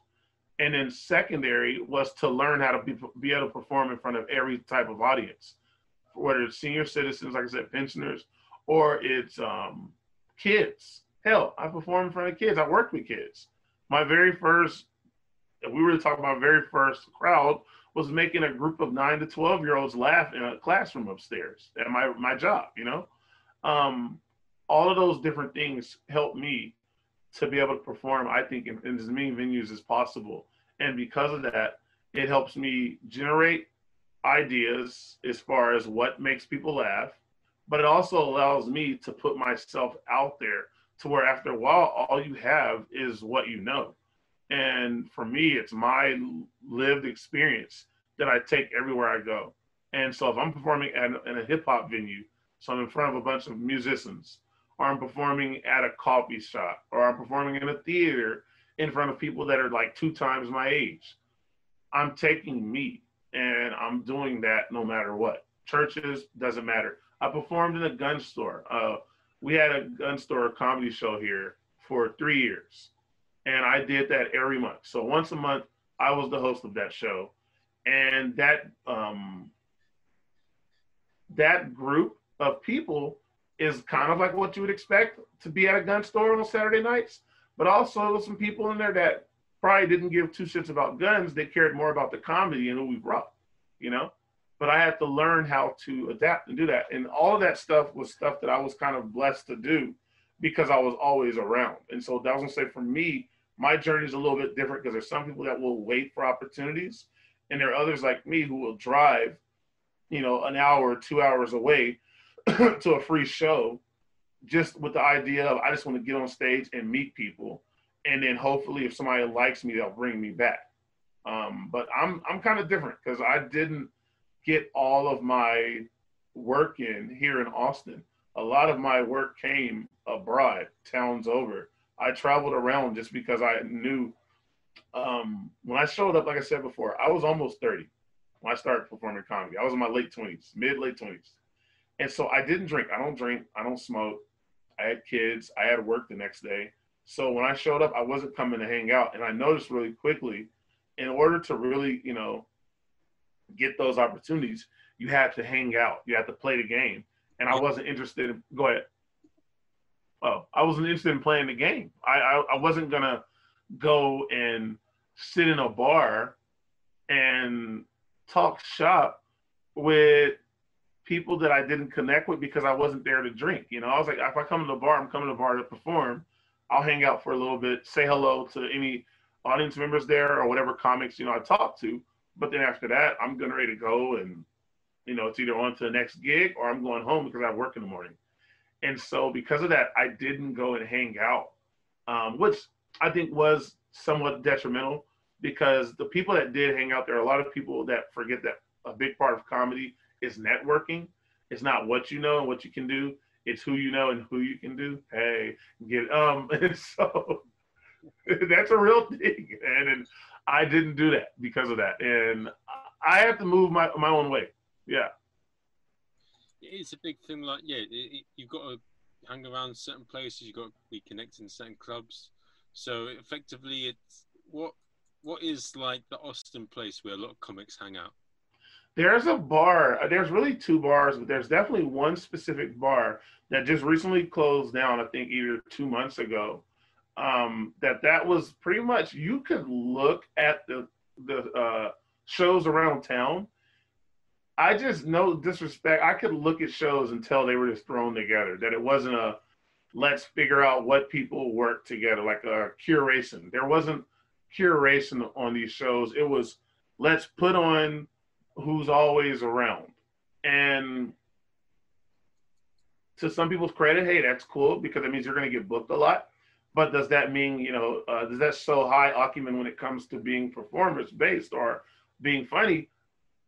S2: and then secondary was to learn how to be, be able to perform in front of every type of audience, whether it's senior citizens, like I said, pensioners, or it's um, kids. Hell, I perform in front of kids. I worked with kids. My very first, if we were to talk about very first crowd, was making a group of nine to 12 year olds laugh in a classroom upstairs at my, my job, you know? Um, all of those different things help me to be able to perform, I think, in, in as many venues as possible. And because of that, it helps me generate ideas as far as what makes people laugh, but it also allows me to put myself out there to where after a while, all you have is what you know. And for me, it's my lived experience that I take everywhere I go. And so if I'm performing at, in a hip hop venue, so I'm in front of a bunch of musicians, or I'm performing at a coffee shop, or I'm performing in a theater in front of people that are like two times my age, I'm taking me and I'm doing that no matter what. Churches, doesn't matter. I performed in a gun store. Uh, we had a gun store comedy show here for three years and I did that every month. So once a month, I was the host of that show, and that um, that group of people is kind of like what you would expect to be at a gun store on Saturday nights. But also, some people in there that probably didn't give two shits about guns. They cared more about the comedy and who we brought, you know. But I had to learn how to adapt and do that, and all of that stuff was stuff that I was kind of blessed to do because I was always around. And so that was gonna say for me, my journey is a little bit different because there's some people that will wait for opportunities, and there are others like me who will drive, you know, an hour, or two hours away to a free show, just with the idea of I just want to get on stage and meet people, and then hopefully if somebody likes me, they'll bring me back. Um, but I'm I'm kind of different because I didn't get all of my work in here in Austin. A lot of my work came abroad, towns over I traveled around just because I knew um, when I showed up, like I said before, I was almost 30 when I started performing comedy. I was in my late 20s, mid late 20s. And so I didn't drink. I don't drink. I don't smoke. I had kids. I had work the next day. So when I showed up, I wasn't coming to hang out. And I noticed really quickly, in order to really, you know, get those opportunities, you had to hang out. You had to play the game. And I wasn't interested in, go ahead oh, I wasn't interested in playing the game. I, I, I wasn't gonna go and sit in a bar and talk shop with people that I didn't connect with because I wasn't there to drink. You know, I was like, if I come to the bar, I'm coming to the bar to perform. I'll hang out for a little bit, say hello to any audience members there or whatever comics you know I talk to. But then after that, I'm getting ready to go, and you know, it's either on to the next gig or I'm going home because I work in the morning. And so because of that, I didn't go and hang out, um, which I think was somewhat detrimental because the people that did hang out there, are a lot of people that forget that a big part of comedy is networking. It's not what you know and what you can do. It's who you know and who you can do. Hey, get um. And so that's a real thing, and, and I didn't do that because of that, and I have to move my my own way. Yeah,
S1: it's a big thing. Like, yeah, it, it, you've got to hang around certain places. You've got to be connected in certain clubs. So effectively, it's what what is like the Austin place where a lot of comics hang out?
S2: There's a bar. Uh, there's really two bars, but there's definitely one specific bar that just recently closed down. I think either two months ago. Um, that that was pretty much you could look at the the uh, shows around town. I just no disrespect. I could look at shows and tell they were just thrown together. That it wasn't a let's figure out what people work together like a curation. There wasn't curation on these shows. It was let's put on who's always around. And to some people's credit, hey, that's cool because it means you're going to get booked a lot. But does that mean, you know, uh, does that so high acumen when it comes to being performance based or being funny?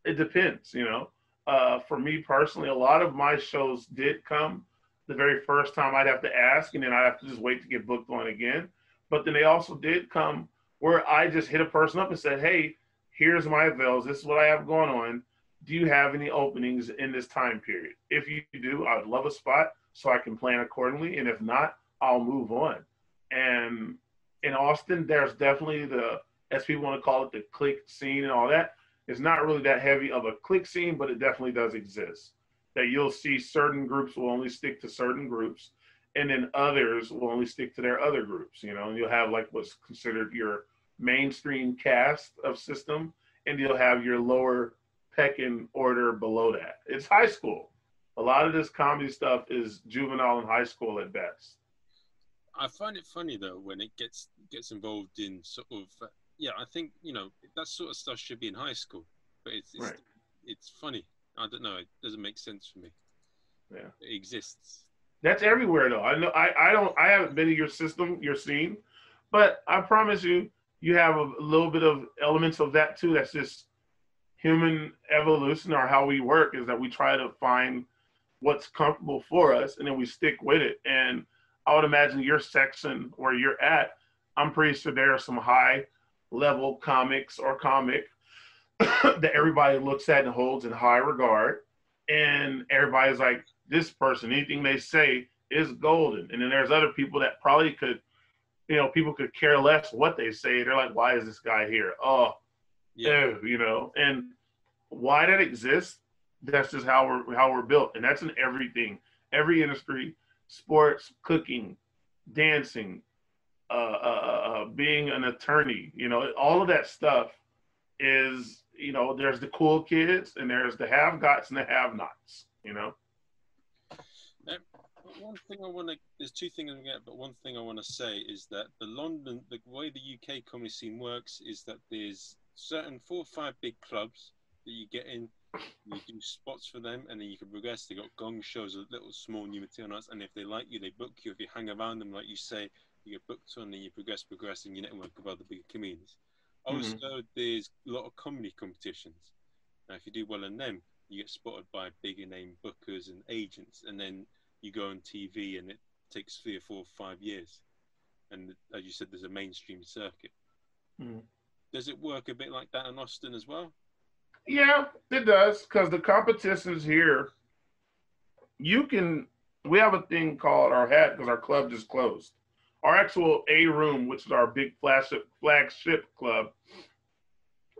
S2: It depends, you know. Uh, for me personally, a lot of my shows did come the very first time I'd have to ask, and then I'd have to just wait to get booked on again. But then they also did come where I just hit a person up and said, hey, here's my avails. This is what I have going on. Do you have any openings in this time period? If you do, I would love a spot so I can plan accordingly. And if not, I'll move on. And in Austin, there's definitely the, as people want to call it, the clique scene and all that. It's not really that heavy of a clique scene, but it definitely does exist. That you'll see certain groups will only stick to certain groups, and then others will only stick to their other groups. You know, and you'll have like what's considered your mainstream caste of system, and you'll have your lower pecking order below that. It's high school. A lot of this comedy stuff is juvenile and high school at best.
S1: I find it funny though when it gets gets involved in sort of yeah. I think you know that sort of stuff should be in high school, but it's it's,
S2: right.
S1: it's funny. I don't know. It doesn't make sense for me.
S2: Yeah,
S1: it exists.
S2: That's everywhere though. I know. I I don't. I haven't been in your system, your scene, but I promise you, you have a little bit of elements of that too. That's just human evolution or how we work is that we try to find what's comfortable for us and then we stick with it. And I would imagine your section where you're at, I'm pretty sure there are some high level comics or comic that everybody looks at and holds in high regard. And everybody's like, this person, anything they say is golden. And then there's other people that probably could you know, people could care less what they say. They're like, why is this guy here? Oh, yeah, ew, you know, and why that exists, that's just how we're how we're built. And that's in everything, every industry, sports, cooking, dancing, uh, uh, uh, uh being an attorney, you know, all of that stuff is, you know, there's the cool kids and there's the have gots and the have nots, you know
S1: one thing I want to, there's two things I'm get, but one thing I want to say is that the London, the way the UK comedy scene works is that there's certain four or five big clubs that you get in, you do spots for them, and then you can progress. They got gong shows, little small new material and if they like you, they book you. If you hang around them, like you say, you get booked on, and you progress, progress, and you network with other big comedians. Mm-hmm. Also, there's a lot of comedy competitions. Now, if you do well in them, you get spotted by bigger name bookers and agents, and then you go on TV and it takes three or four, or five years. And as you said, there's a mainstream circuit. Mm. Does it work a bit like that in Austin as well?
S2: Yeah, it does. Because the competitions here, you can. We have a thing called our hat because our club just closed. Our actual A room, which is our big flagship flagship club,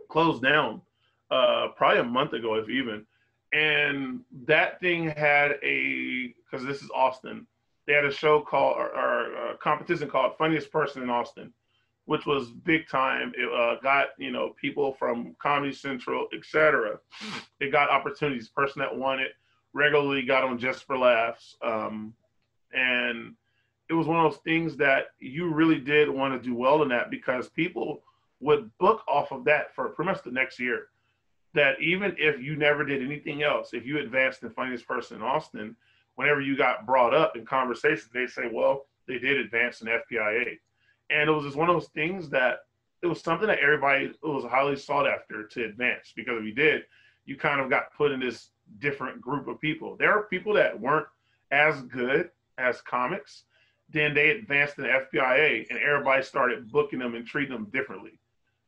S2: closed down uh, probably a month ago, if even and that thing had a because this is Austin. They had a show called or, or a competition called Funniest Person in Austin, which was big time. It uh, got you know people from Comedy Central, etc. It got opportunities. Person that won it regularly got on Just for Laughs, um, and it was one of those things that you really did want to do well in that because people would book off of that for pretty much the next year. That even if you never did anything else, if you advanced in funniest person in Austin, whenever you got brought up in conversations, they say, well, they did advance in FPIA. And it was just one of those things that it was something that everybody was highly sought after to advance because if you did, you kind of got put in this different group of people. There are people that weren't as good as comics. Then they advanced in the FPIA and everybody started booking them and treating them differently.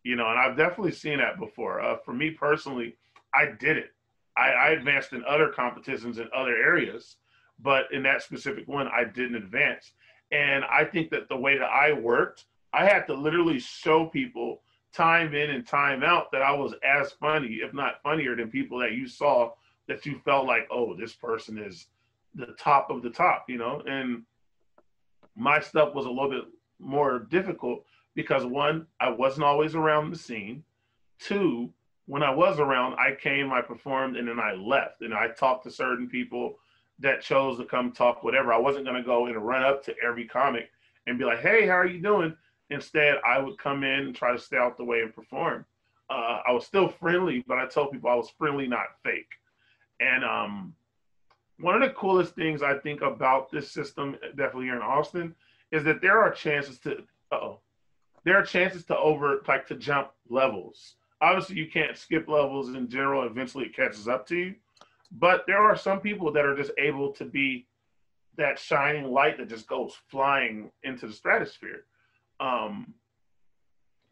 S2: You know, and I've definitely seen that before. Uh, for me personally, I did it. I, I advanced in other competitions in other areas, but in that specific one, I didn't advance. And I think that the way that I worked, I had to literally show people time in and time out that I was as funny, if not funnier, than people that you saw that you felt like, oh, this person is the top of the top, you know? And my stuff was a little bit more difficult because one, I wasn't always around the scene. Two, when I was around, I came, I performed, and then I left. And I talked to certain people that chose to come talk, whatever. I wasn't going to go and run up to every comic and be like, hey, how are you doing? Instead, I would come in and try to stay out the way and perform. Uh, I was still friendly, but I told people I was friendly, not fake. And um, one of the coolest things I think about this system, definitely here in Austin, is that there are chances to, oh, there are chances to over, like to jump levels. Obviously, you can't skip levels in general. Eventually, it catches up to you. But there are some people that are just able to be that shining light that just goes flying into the stratosphere. Um,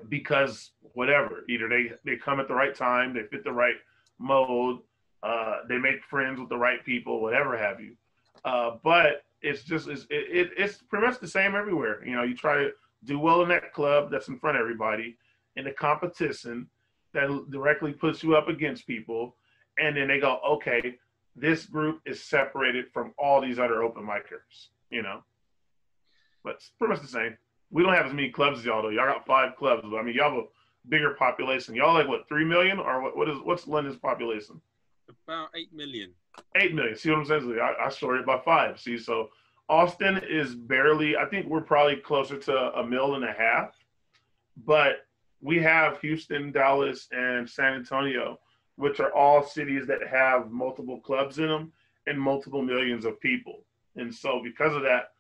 S2: because whatever, either they they come at the right time, they fit the right mode, uh, they make friends with the right people, whatever have you. Uh, but it's just it's, it, it's pretty much the same everywhere. You know, you try to do well in that club that's in front of everybody, in the competition that directly puts you up against people and then they go, okay, this group is separated from all these other open micers, you know. But it's pretty much the same. We don't have as many clubs as y'all though. Y'all got five clubs. I mean, y'all have a bigger population. Y'all like what, three million or what? What is what's London's population?
S1: About eight million.
S2: Eight million. See what I'm saying? I, I sorted by five. See, so Austin is barely. I think we're probably closer to a mill and a half, but we have Houston, Dallas, and San Antonio which are all cities that have multiple clubs in them and multiple millions of people. And so, because of that,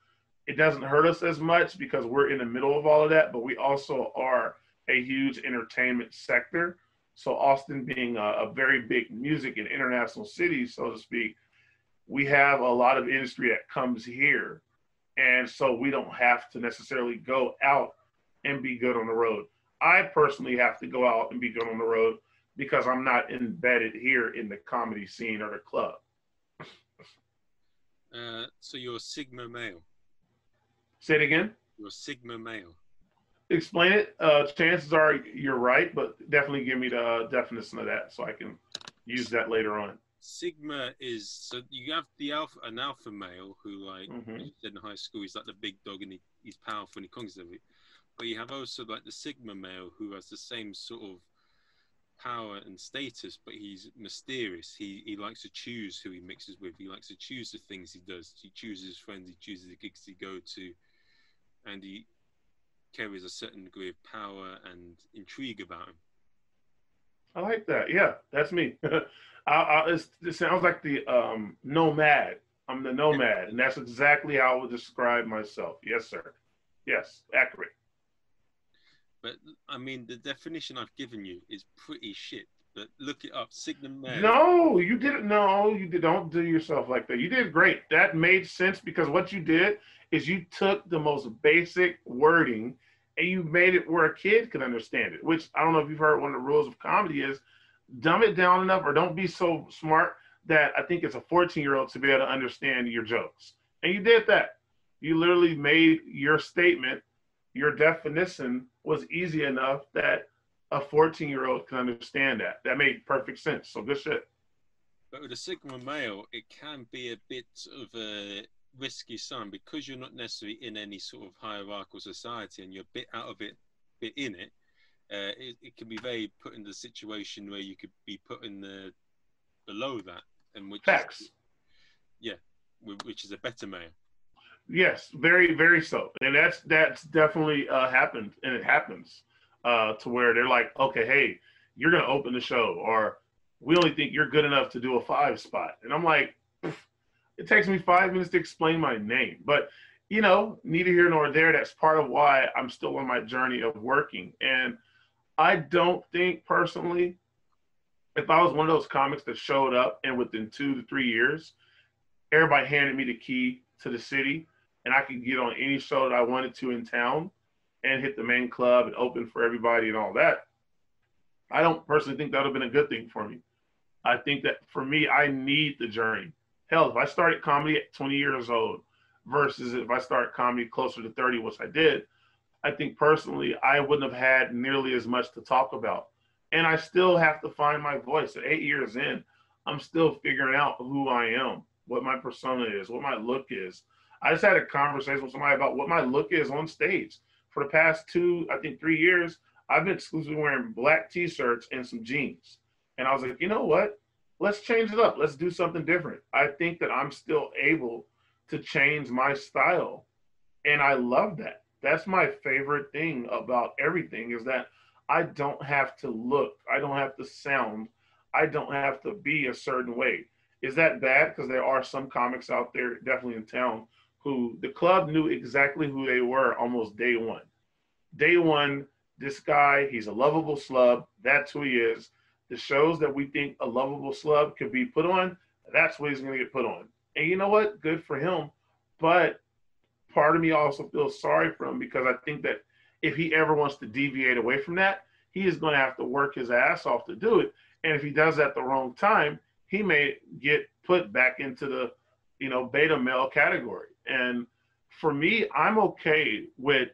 S2: it doesn't hurt us as much because we're in the middle of all of that, but we also are a huge entertainment sector. So, Austin being a, a very big music and international city, so to speak, we have a lot of industry that comes here. And so, we don't have to necessarily go out and be good on the road. I personally have to go out and be good on the road because I'm not embedded here in the comedy scene or the club.
S1: Uh, so you're Sigma male.
S2: Say it again.
S1: You're Sigma male.
S2: Explain it. Uh, chances are you're right, but definitely give me the definition of that so I can use that later on.
S1: Sigma is so you have the alpha an alpha male who like mm-hmm. in high school he's like the big dog and he, he's powerful and he conquers everything. But you have also like the Sigma male who has the same sort of power and status, but he's mysterious. He he likes to choose who he mixes with. He likes to choose the things he does. He chooses his friends. He chooses the gigs he go to, and he carries a certain degree of power and intrigue about him.
S2: I like that. Yeah, that's me. I, I, it sounds like the um, nomad. I'm the nomad, and that's exactly how I would describe myself. Yes, sir. Yes, accurate.
S1: But I mean, the definition I've given you is pretty shit. But look it up, Signum Man.
S2: No, you didn't. No, you did, don't do yourself like that. You did great. That made sense because what you did is you took the most basic wording and you made it where a kid can understand it. Which I don't know if you've heard one of the rules of comedy is dumb it down enough or don't be so smart that I think it's a 14 year old to be able to understand your jokes. And you did that. You literally made your statement, your definition was easy enough that a 14 year old can understand that. That made perfect sense. So good shit.
S1: But with a Sigma male, it can be a bit of a risky sign because you're not necessarily in any sort of hierarchical society and you're a bit out of it, bit in it. Uh, it, it can be very put in the situation where you could be put in the below that, and which
S2: facts.
S1: Is, yeah, which is a beta male.
S2: Yes, very, very so. And that's that's definitely uh, happened, and it happens uh, to where they're like, okay, hey, you're gonna open the show, or we only think you're good enough to do a five spot, and I'm like, it takes me five minutes to explain my name, but you know, neither here nor there. That's part of why I'm still on my journey of working, and I don't think personally, if I was one of those comics that showed up and within two to three years, everybody handed me the key to the city and I could get on any show that I wanted to in town and hit the main club and open for everybody and all that. I don't personally think that would have been a good thing for me. I think that for me, I need the journey. Hell, if I started comedy at 20 years old versus if I started comedy closer to 30, which I did, I think personally, I wouldn't have had nearly as much to talk about. And I still have to find my voice. At eight years in, I'm still figuring out who I am, what my persona is, what my look is, I just had a conversation with somebody about what my look is on stage. For the past two, I think three years, I've been exclusively wearing black t-shirts and some jeans. And I was like, you know what? Let's change it up. Let's do something different. I think that I'm still able to change my style. And I love that. That's my favorite thing about everything is that I don't have to look, I don't have to sound, I don't have to be a certain way. Is that bad? Because there are some comics out there, definitely in town, who the club knew exactly who they were almost day one. Day one, this guy, he's a lovable slub. That's who he is. The shows that we think a lovable slub could be put on, that's what he's going to get put on. And you know what? Good for him. But part of me also feels sorry for him because I think that if he ever wants to deviate away from that, he is going to have to work his ass off to do it. And if he does at the wrong time, he may get put back into the, you know, beta male category. And for me, I'm okay with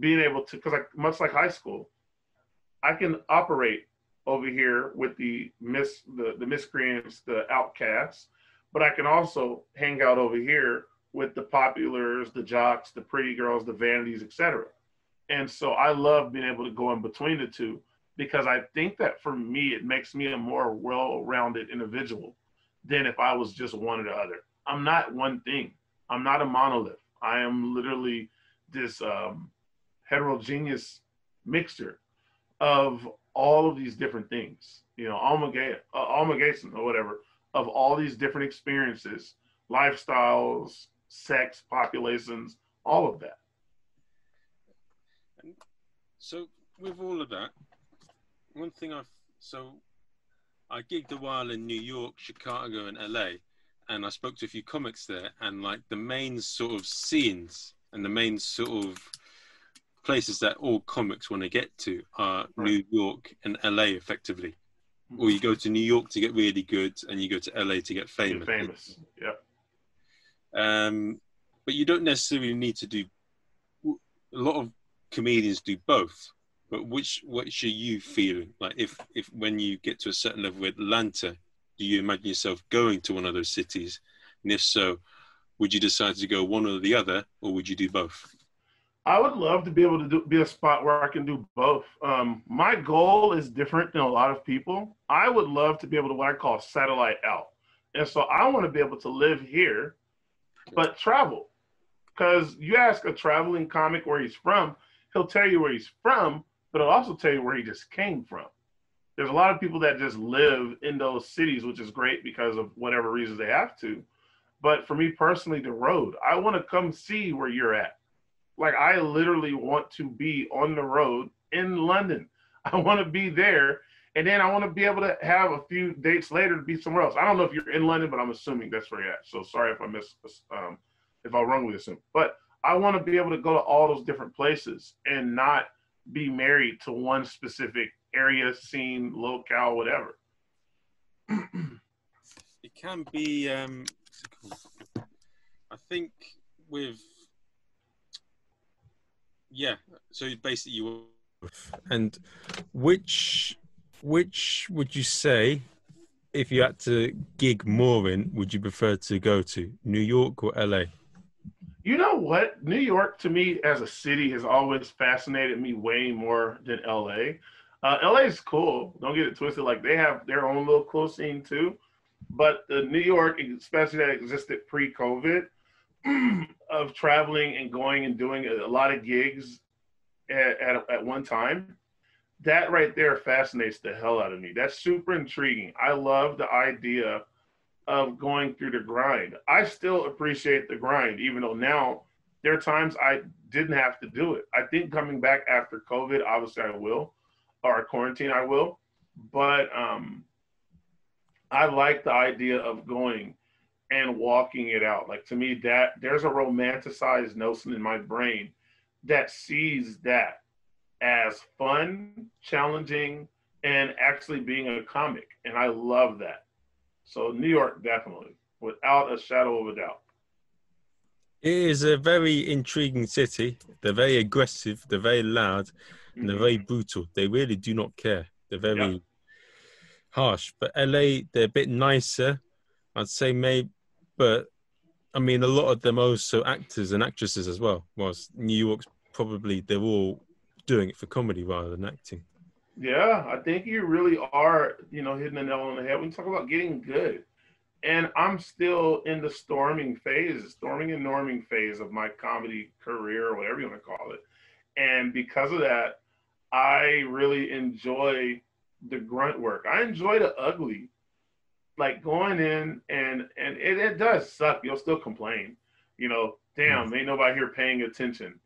S2: being able to, because much like high school, I can operate over here with the mis the, the miscreants, the outcasts, but I can also hang out over here with the populars, the jocks, the pretty girls, the vanities, etc. And so I love being able to go in between the two because I think that for me it makes me a more well-rounded individual than if I was just one or the other. I'm not one thing. I'm not a monolith. I am literally this um, heterogeneous mixture of all of these different things. You know, almagation uh, or whatever of all these different experiences, lifestyles, sex, populations, all of that.
S1: So, with all of that, one thing I've so I gigged a while in New York, Chicago, and LA, and I spoke to a few comics there, and like the main sort of scenes and the main sort of places that all comics want to get to are right. New York and LA, effectively. Mm-hmm. Or you go to New York to get really good, and you go to LA to get famous.
S2: Get famous, yeah.
S1: Um, but you don't necessarily need to do. A lot of comedians do both. But which which are you feeling like if if when you get to a certain level with Atlanta, do you imagine yourself going to one of those cities? And if so, would you decide to go one or the other, or would you do both?
S2: I would love to be able to do, be a spot where I can do both. Um, my goal is different than a lot of people. I would love to be able to what I call satellite out, and so I want to be able to live here, but travel. Because you ask a traveling comic where he's from, he'll tell you where he's from, but he'll also tell you where he just came from there's a lot of people that just live in those cities, which is great because of whatever reasons they have to. But for me personally, the road, I want to come see where you're at. Like I literally want to be on the road in London. I want to be there. And then I want to be able to have a few dates later to be somewhere else. I don't know if you're in London, but I'm assuming that's where you're at. So sorry if I miss, um, if I wrongly assume. But I want to be able to go to all those different places and not be married to one specific area, scene, locale, whatever.
S1: it can be. Um, I think with yeah. So basically, you and which which would you say if you had to gig more in would you prefer to go to new york or la
S2: you know what new york to me as a city has always fascinated me way more than la uh, LA is cool. Don't get it twisted. Like they have their own little cool scene too. But the New York, especially that existed pre-COVID, of traveling and going and doing a, lot of gigs at, at, at one time, that right there fascinates the hell out of me. That's super intriguing. I love the idea of going through the grind. I still appreciate the grind, even though now there are times I didn't have to do it. I think coming back after COVID, obviously I will, or quarantine, I will. But um, I like the idea of going and walking it out. Like to me, that there's a romanticized notion in my brain that sees that as fun, challenging, and actually being a comic. And I love that. So New York, definitely, without a shadow of a doubt.
S1: It is a very intriguing city. They're very aggressive. They're very loud, and they're mm-hmm. very brutal. They really do not care. They're very harsh. But LA, they're a bit nicer. I'd say maybe but I mean, a lot of them also actors and actresses as well. Whilst New York's probably they're all doing it for comedy rather than acting.
S2: Yeah, I think you really are, you know, hitting the nail on the head when you talk about getting good. And I'm still in the storming phase, storming and norming phase of my comedy career, whatever you want to call it. And because of that, I really enjoy the grunt work. I enjoy the ugly like going in and and it, it does suck. You'll still complain. You know, damn, ain't nobody here paying attention.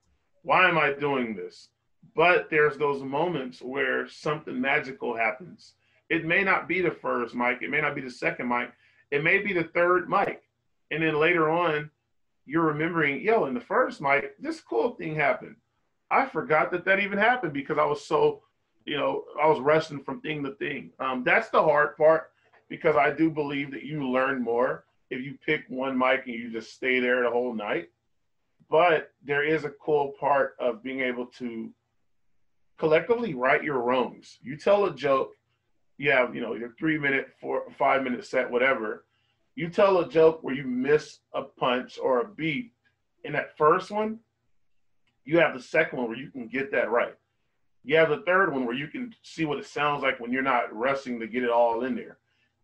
S2: Why am I doing this? But there's those moments where something magical happens. It may not be the first mic, it may not be the second mic, it may be the third mic. And then later on, you're remembering, yo, in the first mic, this cool thing happened. I forgot that that even happened because I was so, you know, I was rushing from thing to thing. Um, that's the hard part because I do believe that you learn more if you pick one mic and you just stay there the whole night. But there is a cool part of being able to collectively right your wrongs. You tell a joke, you have, you know, your three minute, four, five minute set, whatever. You tell a joke where you miss a punch or a beat in that first one, you have the second one where you can get that right. You have the third one where you can see what it sounds like when you're not rushing to get it all in there.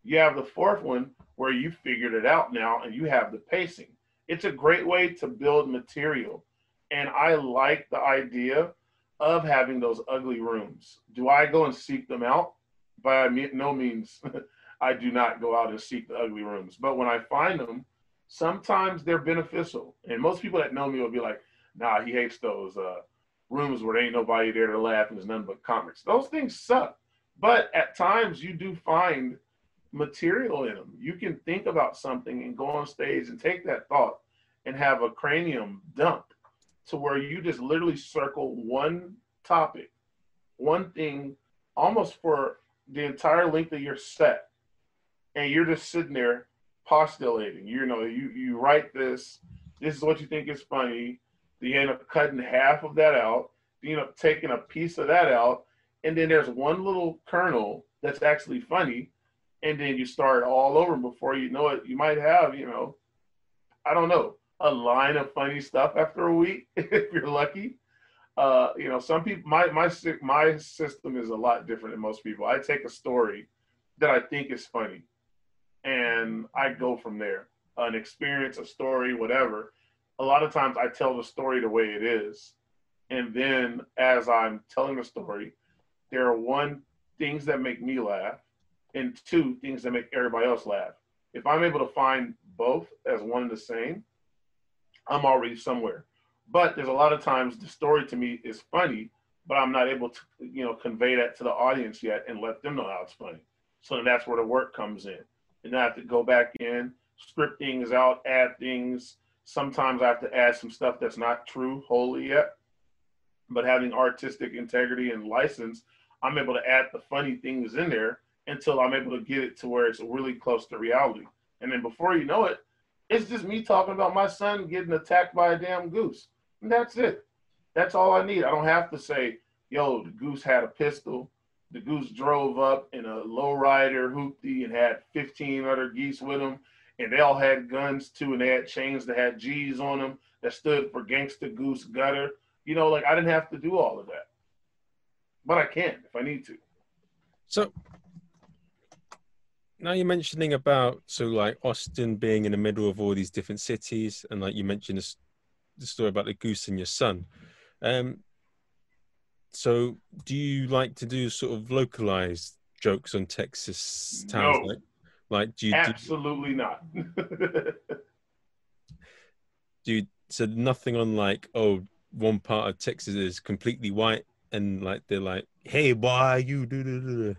S2: You have the fourth one where you figured it out now and you have the pacing. It's a great way to build material. And I like the idea of having those ugly rooms. Do I go and seek them out? By no means, I do not go out and seek the ugly rooms. But when I find them, sometimes they're beneficial. And most people that know me will be like, nah, he hates those uh, rooms where there ain't nobody there to laugh and there's nothing but comics. Those things suck. But at times you do find material in them. You can think about something and go on stage and take that thought and have a cranium dump to where you just literally circle one topic, one thing almost for the entire length of your set. And you're just sitting there postulating. You know, you you write this, this is what you think is funny. You end up cutting half of that out. You end up taking a piece of that out. And then there's one little kernel that's actually funny and then you start all over before you know it. You might have, you know, I don't know, a line of funny stuff after a week if you're lucky. Uh, you know, some people, my my my system is a lot different than most people. I take a story that I think is funny, and I go from there. An experience, a story, whatever. A lot of times, I tell the story the way it is, and then as I'm telling the story, there are one things that make me laugh and two things that make everybody else laugh. If I'm able to find both as one and the same, I'm already somewhere. But there's a lot of times the story to me is funny, but I'm not able to, you know, convey that to the audience yet and let them know how it's funny. So that's where the work comes in. And I have to go back in, script things out, add things. Sometimes I have to add some stuff that's not true wholly yet. But having artistic integrity and license, I'm able to add the funny things in there until I'm able to get it to where it's really close to reality. And then before you know it, it's just me talking about my son getting attacked by a damn goose. And that's it. That's all I need. I don't have to say, yo, the goose had a pistol. The goose drove up in a lowrider hoopty and had 15 other geese with him. And they all had guns too, and they had chains that had G's on them that stood for Gangsta Goose Gutter. You know, like I didn't have to do all of that. But I can if I need to.
S1: So now you're mentioning about so like Austin being in the middle of all these different cities, and like you mentioned this, the story about the goose and your son. Um, so do you like to do sort of localized jokes on Texas towns?
S2: No.
S1: Like, like do you do,
S2: Absolutely not.
S1: do you so nothing on like oh one part of Texas is completely white and like they're like hey boy you do do do.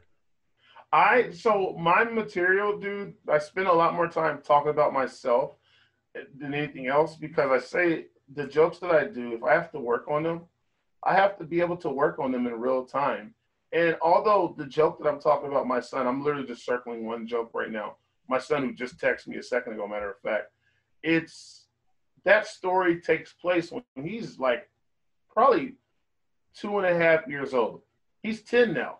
S2: I so my material, dude. I spend a lot more time talking about myself than anything else because I say the jokes that I do. If I have to work on them, I have to be able to work on them in real time. And although the joke that I'm talking about, my son, I'm literally just circling one joke right now. My son, who just texted me a second ago, matter of fact, it's that story takes place when he's like probably two and a half years old. He's 10 now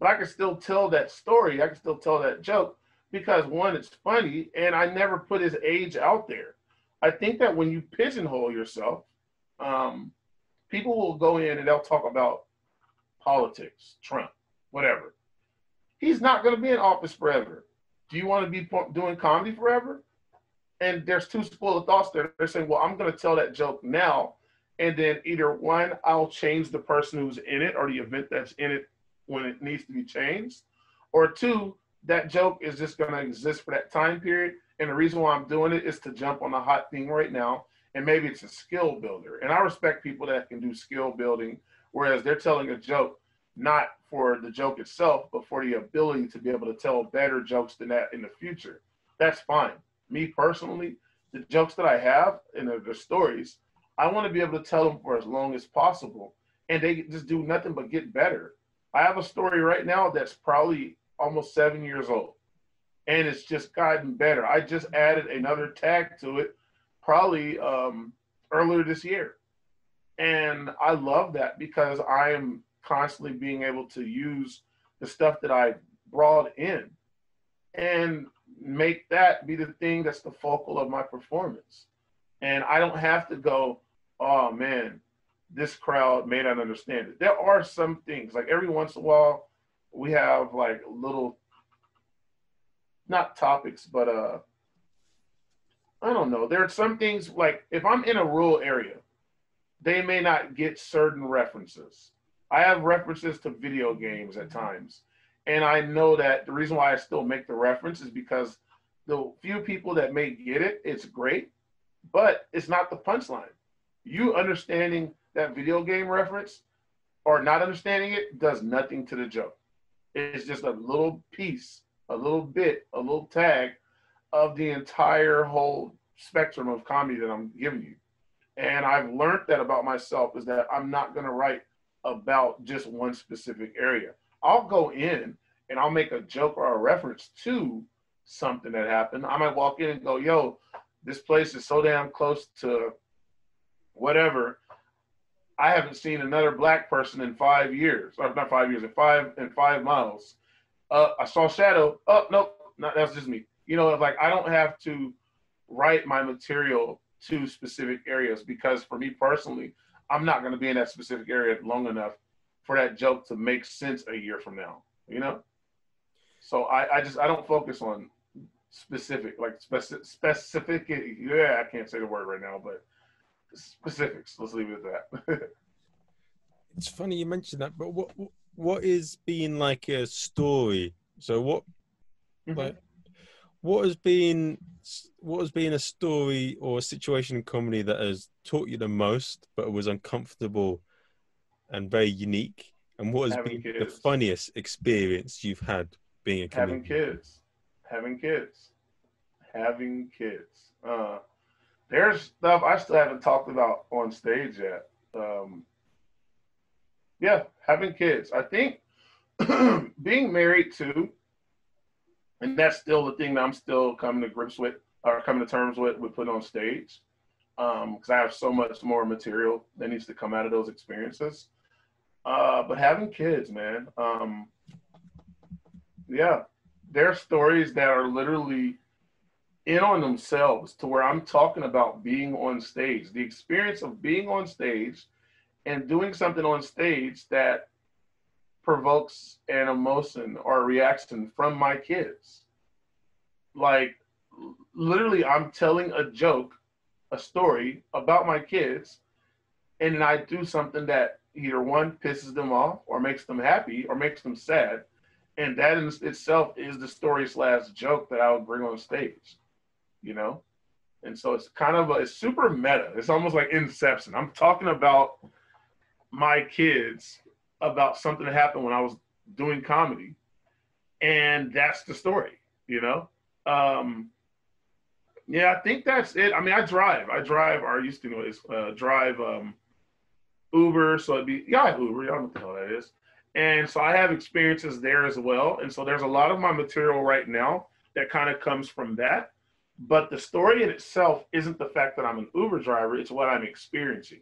S2: but I can still tell that story. I can still tell that joke because one, it's funny, and I never put his age out there. I think that when you pigeonhole yourself, um, people will go in and they'll talk about politics, Trump, whatever. He's not going to be in office forever. Do you want to be doing comedy forever? And there's two school of thoughts there. They're saying, well, I'm going to tell that joke now. And then either one, I'll change the person who's in it or the event that's in it when it needs to be changed, or two, that joke is just going to exist for that time period. And the reason why I'm doing it is to jump on the hot thing right now. And maybe it's a skill builder. And I respect people that can do skill building, whereas they're telling a joke not for the joke itself, but for the ability to be able to tell better jokes than that in the future. That's fine. Me personally, the jokes that I have and the, the stories, I want to be able to tell them for as long as possible. And they just do nothing but get better. I have a story right now that's probably almost seven years old, and it's just gotten better. I just added another tag to it, probably um, earlier this year, and I love that because I am constantly being able to use the stuff that I brought in, and make that be the thing that's the focal of my performance. And I don't have to go, oh man, this crowd may not understand it. There are some things, like every once in a while, we have like little, not topics, but uh, I don't know. There are some things like if I'm in a rural area, they may not get certain references. I have references to video games at times. And I know that the reason why I still make the reference is because the few people that may get it, it's great, but it's not the punchline. You understanding that video game reference or not understanding it does nothing to the joke. It's just a little piece, a little bit, a little tag of the entire whole spectrum of comedy that I'm giving you. And I've learned that about myself is that I'm not going to write about just one specific area. I'll go in and I'll make a joke or a reference to something that happened. I might walk in and go, yo, this place is so damn close to whatever I haven't seen another black person in five years, or not five years, in five in five miles. Uh, I saw shadow. Oh nope, not, that's just me. You know, like I don't have to write my material to specific areas because for me personally, I'm not going to be in that specific area long enough for that joke to make sense a year from now. You know, so I, I just I don't focus on specific like specific specific. Yeah, I can't say the word right now, but specifics. Let's leave it at that.
S1: it's funny you mentioned that, but what what is being like a story? So what, mm-hmm. like, what has been what has been a story or a situation in comedy that has taught you the most, but was uncomfortable and very unique? And what has having been kids. the funniest experience you've had being a comedian?
S2: Having kids, having kids, having kids. Uh, there's stuff I still haven't talked about on stage yet. Um, yeah, having kids. I think being married too, and that's still the thing that I'm still coming to grips with or coming to terms with with putting on stage. Because um, I have so much more material that needs to come out of those experiences. Uh, but having kids, man, um, yeah, there are stories that are literally in on themselves to where I'm talking about being on stage, the experience of being on stage and doing something on stage that provokes an emotion or a reaction from my kids. like literally I'm telling a joke, a story about my kids, and I do something that either one pisses them off or makes them happy or makes them sad. And that in itself is the story slash joke that I would bring on stage, you know? And so it's kind of a, it's super meta. It's almost like Inception. I'm talking about my kids about something that happened when I was doing comedy. And that's the story, you know? Um, yeah, I think that's it. I mean, I drive. I drive, or I used to anyways, uh, drive um, Uber. So it'd be, yeah, Uber. Y'all know what the hell that is. And so I have experiences there as well. And so there's a lot of my material right now that kind of comes from that. But the story in itself isn't the fact that I'm an Uber driver, it's what I'm experiencing.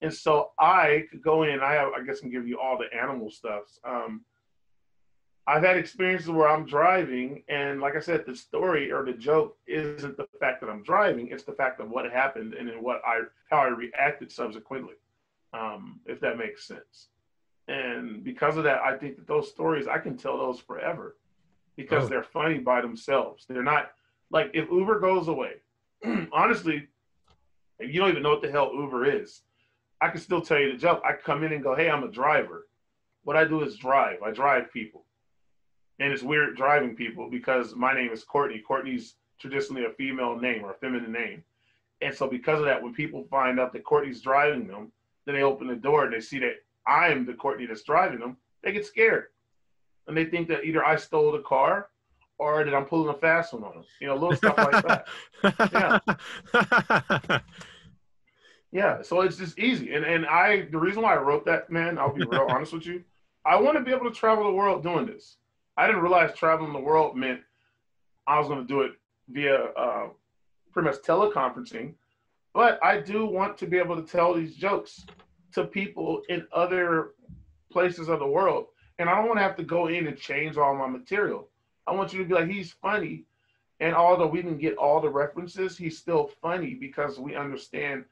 S2: And so I could go in, I have, I guess, I can give you all the animal stuff. Um, I've had experiences where I'm driving, and like I said, the story or the joke isn't the fact that I'm driving; it's the fact of what happened and then what I how I reacted subsequently, um, if that makes sense. And because of that, I think that those stories I can tell those forever because oh. they're funny by themselves. They're not like if Uber goes away. honestly, if you don't even know what the hell Uber is, I can still tell you the joke. I come in and go, "Hey, I'm a driver." What I do is drive. I drive people and it's weird driving people because my name is Courtney. Courtney's traditionally a female name or a feminine name. And so because of that, when people find out that Courtney's driving them, then they open the door and they see that I'm the Courtney that's driving them, they get scared. And they think that either I stole the car or that I'm pulling a fast one on them. You know, little stuff like that. Yeah. yeah. So it's just easy. And and I the reason why I wrote that, man, I'll be real honest with you. I want to be able to travel the world doing this. I didn't realize traveling the world meant I was going to do it via uh, pretty much teleconferencing. But I do want to be able to tell these jokes to people in other places of the world. And I don't want to have to go in and change all my material. I want you to be like, he's funny. And although we didn't get all the references, he's still funny because we understand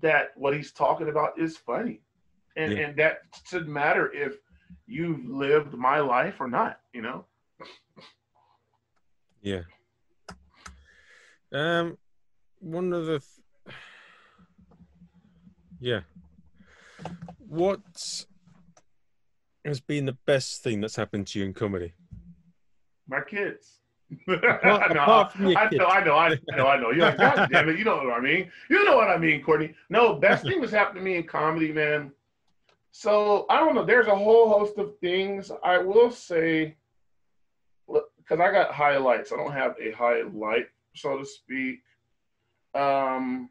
S2: that what he's talking about is funny. And, yeah. and that should matter if you've lived my life or not, you know?
S3: Yeah. Um, one of the, th- yeah. What has been the best thing that's happened to you in comedy?
S2: My kids. Apart, no, apart I, know, I know, I know, I know. You're like, God damn it, you know what I mean. You know what I mean, Courtney. No, best thing was happening to me in comedy, man so I don't know. There's a whole host of things. I will say, because I got highlights. I don't have a highlight, so to speak. Um,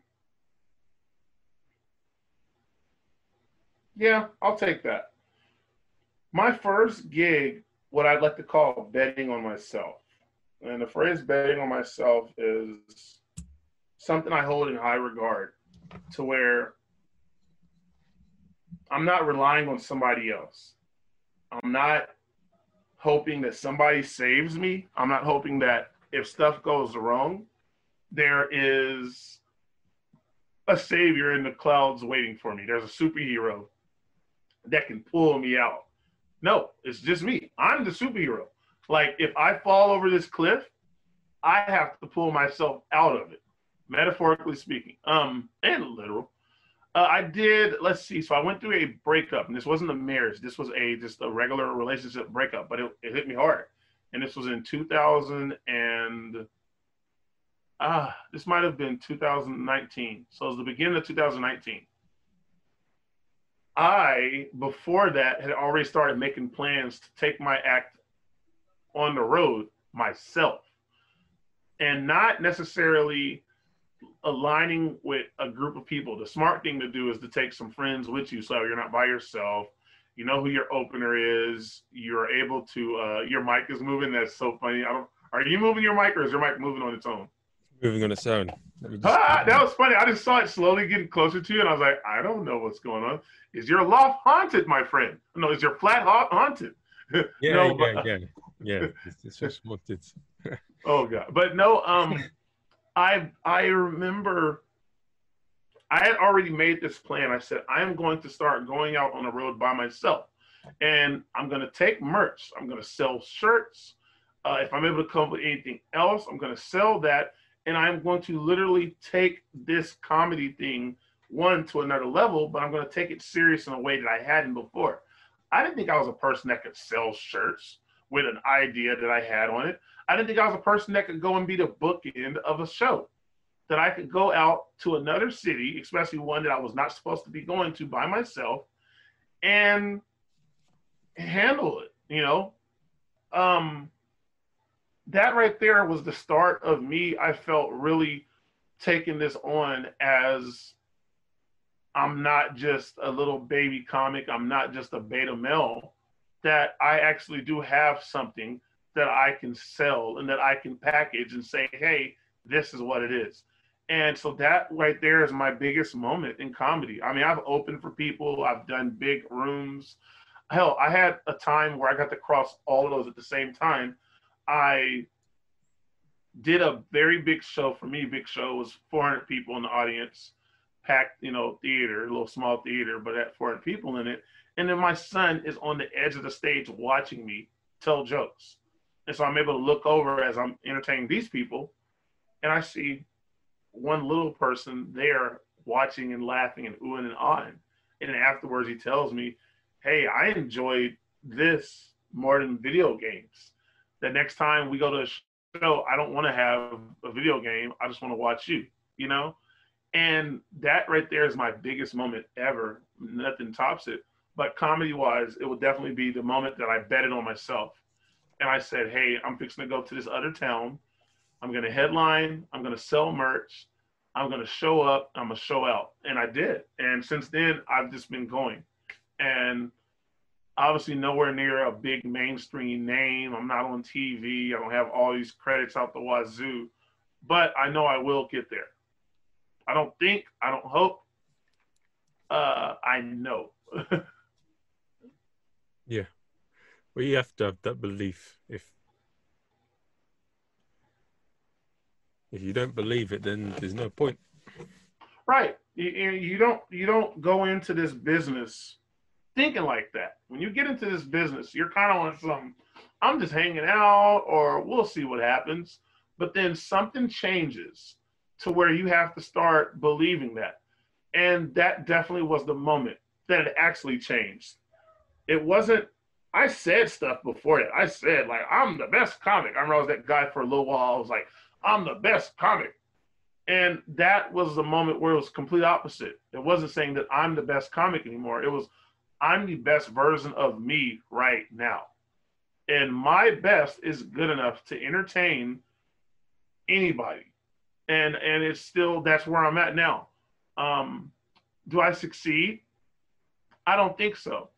S2: yeah, I'll take that. My first gig, what I'd like to call betting on myself. And the phrase betting on myself is something I hold in high regard to where I'm not relying on somebody else. I'm not hoping that somebody saves me. I'm not hoping that if stuff goes wrong, there is a savior in the clouds waiting for me. There's a superhero that can pull me out. No, it's just me. I'm the superhero. Like if I fall over this cliff, I have to pull myself out of it, metaphorically speaking, um, and literal. Uh, I did. Let's see. So I went through a breakup, and this wasn't a marriage. This was a just a regular relationship breakup, but it, it hit me hard. And this was in 2000 and ah, uh, this might have been 2019. So it was the beginning of 2019. I before that had already started making plans to take my act on the road myself, and not necessarily aligning with a group of people, the smart thing to do is to take some friends with you so you're not by yourself. You know who your opener is. You're able to. Uh, your mic is moving. That's so funny. I don't. Are you moving your mic or is your mic moving on its own?
S3: Moving on its own.
S2: Ah, that was funny. I just saw it slowly getting closer to you, and I was like, I don't know what's going on. Is your loft haunted, my friend? No, is your flat haunted?
S3: Yeah, no, yeah, but, yeah, yeah. It's, it's just haunted.
S2: oh god, but no. Um, I I remember I had already made this plan. I said I am going to start going out on the road by myself, and I'm going to take merch. I'm going to sell shirts. Uh, if I'm able to come up with anything else, I'm going to sell that. And I'm going to literally take this comedy thing one to another level, but I'm going to take it serious in a way that I hadn't before. I didn't think I was a person that could sell shirts with an idea that I had on it. I didn't think I was a person that could go and be the bookend of a show. That I could go out to another city, especially one that I was not supposed to be going to by myself, and handle it, you know. Um that right there was the start of me. I felt really taking this on as I'm not just a little baby comic. I'm not just a beta male. That I actually do have something that I can sell and that I can package and say, hey, this is what it is. And so that right there is my biggest moment in comedy. I mean, I've opened for people, I've done big rooms. Hell, I had a time where I got to cross all of those at the same time. I did a very big show for me. Big show was 400 people in the audience packed, you know, theater, a little small theater, but at 400 people in it. And then my son is on the edge of the stage watching me tell jokes. And so I'm able to look over as I'm entertaining these people, and I see one little person there watching and laughing and oohing and ahhing. And then afterwards, he tells me, Hey, I enjoyed this more than video games. The next time we go to a show, I don't want to have a video game. I just want to watch you, you know? And that right there is my biggest moment ever. Nothing tops it. But comedy wise, it will definitely be the moment that I betted on myself. And I said, hey, I'm fixing to go to this other town. I'm going to headline. I'm going to sell merch. I'm going to show up. I'm going to show out. And I did. And since then, I've just been going. And obviously, nowhere near a big mainstream name. I'm not on TV. I don't have all these credits out the wazoo. But I know I will get there. I don't think, I don't hope. Uh, I know.
S3: yeah. Well, you have to have that belief. If if you don't believe it, then there's no point.
S2: Right. You, you don't you don't go into this business thinking like that. When you get into this business, you're kind of on some. I'm just hanging out, or we'll see what happens. But then something changes to where you have to start believing that. And that definitely was the moment that it actually changed. It wasn't, I said stuff before that. I said, like, I'm the best comic. I remember I was that guy for a little while. I was like, I'm the best comic. And that was the moment where it was complete opposite. It wasn't saying that I'm the best comic anymore. It was, I'm the best version of me right now. And my best is good enough to entertain anybody and and it's still that's where I'm at now. Um, do I succeed? I don't think so.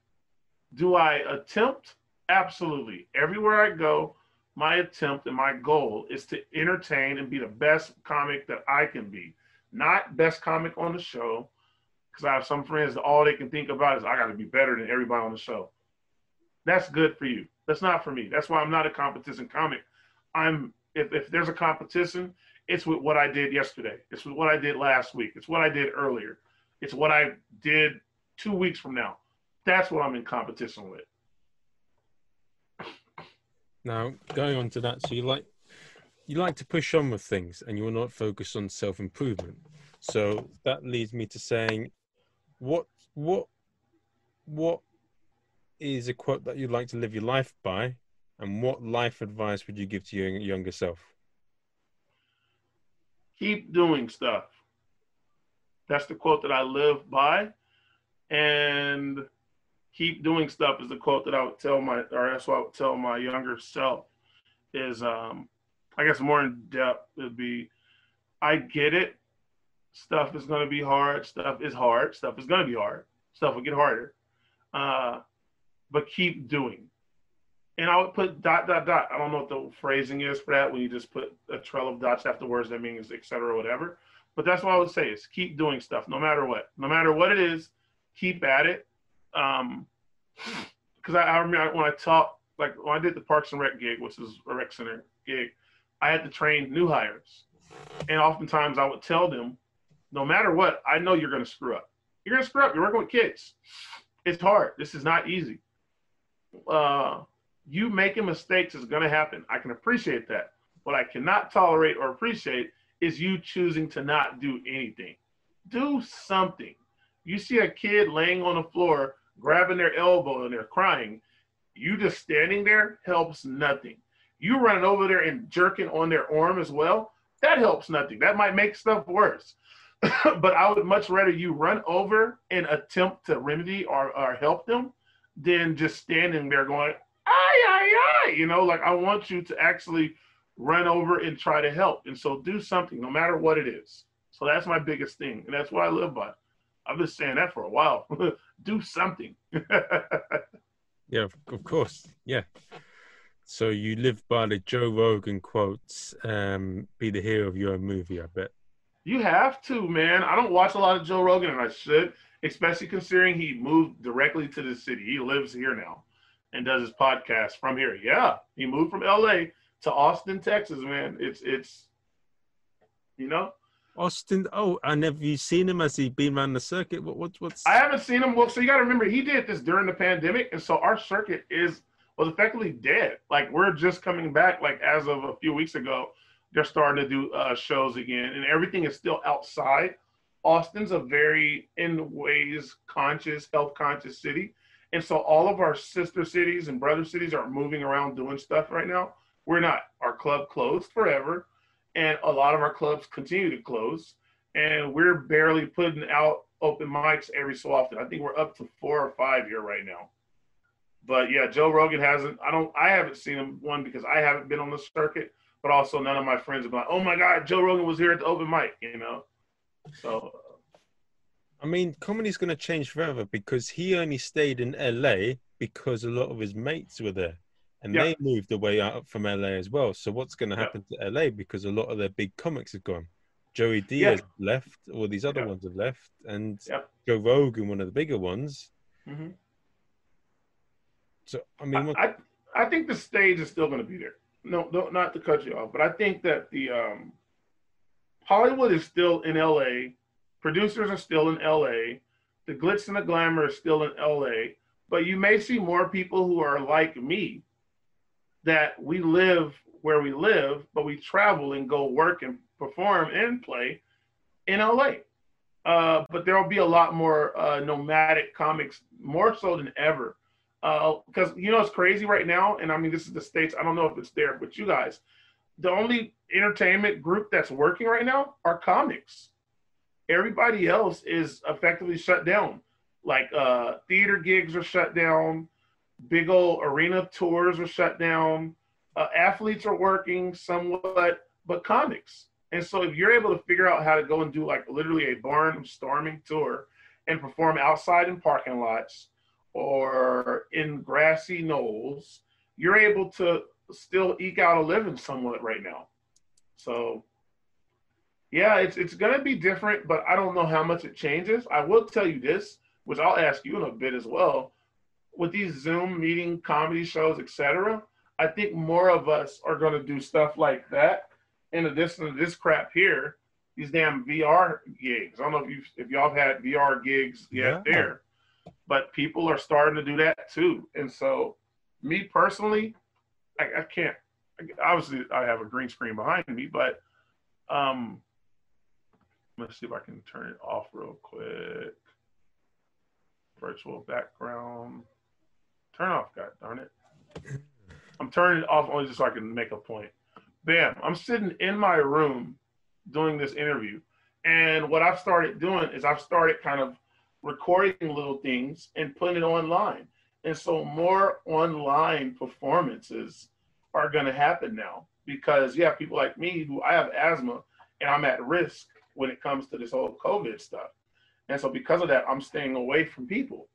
S2: Do I attempt? Absolutely. Everywhere I go, my attempt and my goal is to entertain and be the best comic that I can be. Not best comic on the show, because I have some friends that all they can think about is I got to be better than everybody on the show. That's good for you. That's not for me. That's why I'm not a competition comic. I'm if, if there's a competition, it's with what I did yesterday. It's with what I did last week. It's what I did earlier. It's what I did two weeks from now. That's what I'm in competition with.
S3: Now, going on to that, so you like you like to push on with things, and you're not focused on self improvement. So that leads me to saying, what what what is a quote that you'd like to live your life by, and what life advice would you give to your younger self?
S2: keep doing stuff. That's the quote that I live by. And keep doing stuff is the quote that I would tell my, or that's what I would tell my younger self is, um, I guess more in depth would be, I get it. Stuff is going to be hard. Stuff is hard. Stuff is going to be hard. Stuff will get harder. Uh, but keep doing and I would put dot dot dot. I don't know what the phrasing is for that when you just put a trail of dots after words that means etc. whatever. But that's what I would say is keep doing stuff no matter what. No matter what it is, keep at it. Um because I, I remember when I taught like when I did the Parks and Rec gig, which is a rec center gig, I had to train new hires. And oftentimes I would tell them, no matter what, I know you're gonna screw up. You're gonna screw up. You're working with kids. It's hard. This is not easy. Uh You making mistakes is going to happen. I can appreciate that. What I cannot tolerate or appreciate is you choosing to not do anything. Do something. You see a kid laying on the floor, grabbing their elbow, and they're crying. You just standing there helps nothing. You running over there and jerking on their arm as well, that helps nothing. That might make stuff worse. but I would much rather you run over and attempt to remedy or, or help them than just standing there going, ay, ay, ay. You know, like I want you to actually run over and try to help. And so do something, no matter what it is. So that's my biggest thing. And that's what I live by. I've been saying that for a while. do something.
S1: yeah, of course. Yeah. So you live by the Joe Rogan quotes, um, be the hero of your own movie, I bet.
S2: You have to, man. I don't watch a lot of Joe Rogan, and I should, especially considering he moved directly to the city. He lives here now and does his podcast from here. Yeah, he moved from LA to Austin, Texas, man. It's it's you know.
S1: Austin. Oh, and have you seen him as he been around the circuit? What, what what's?
S2: I haven't seen him. Well, so you got to remember he did this during the pandemic, and so our circuit is was effectively dead. Like we're just coming back. Like as of a few weeks ago, they're starting to do uh, shows again, and everything is still outside. Austin's a very, in ways, conscious, health conscious city. And so all of our sister cities and brother cities are moving around doing stuff right now. We're not. Our club closed forever, and a lot of our clubs continue to close. And we're barely putting out open mics every so often. I think we're up to four or five here right now. But yeah, Joe Rogan hasn't. I don't. I haven't seen him one because I haven't been on the circuit but also none of my friends are like, "Oh my God, Joe Rogan was here at the open mic," you know. So,
S1: I mean, comedy's going to change forever because he only stayed in LA because a lot of his mates were there, and yeah. they moved away out from LA as well. So, what's going to happen yeah. to LA because a lot of their big comics have gone. Joey Diaz yeah. left, all these other ones have left, and Joe Rogan, one of the bigger ones. Mm-hmm. So, I mean,
S2: I, I, I think the stage is still going to be there no, no, not to cut you off, but I think that the um, Hollywood is still in LA. Producers are still in LA. The glitz and the glamour is still in LA. But you may see more people who are like me that we live where we live, but we travel and go work and perform and play in LA. Uh, but there will be a lot more uh, nomadic comics, more so than ever, because uh, you know it's crazy right now, and I mean this is the states. I don't know if it's there, but you guys, the only entertainment group that's working right now are comics. Everybody else is effectively shut down. Like uh, theater gigs are shut down, big old arena tours are shut down. Uh, athletes are working somewhat, but comics. And so if you're able to figure out how to go and do like literally a barn storming tour and perform outside in parking lots or in grassy knolls, you're able to still eke out a living somewhat right now. So yeah, it's it's gonna be different, but I don't know how much it changes. I will tell you this, which I'll ask you in a bit as well. With these Zoom meeting comedy shows, etc., I think more of us are gonna do stuff like that in addition to this crap here, these damn VR gigs. I don't know if you if y'all have had VR gigs yet yeah. there but people are starting to do that too. And so, me personally, I, I can't. Obviously, I have a green screen behind me, but um, let's see if I can turn it off real quick. Virtual background. Turn off, God darn it. I'm turning it off only just so I can make a point. Bam! I'm sitting in my room doing this interview, and what I've started doing is I've started kind of recording little things and putting it online. And so more online performances are going to happen now because you have people like me who I have asthma and I'm at risk when it comes to this whole COVID stuff. And so because of that, I'm staying away from people.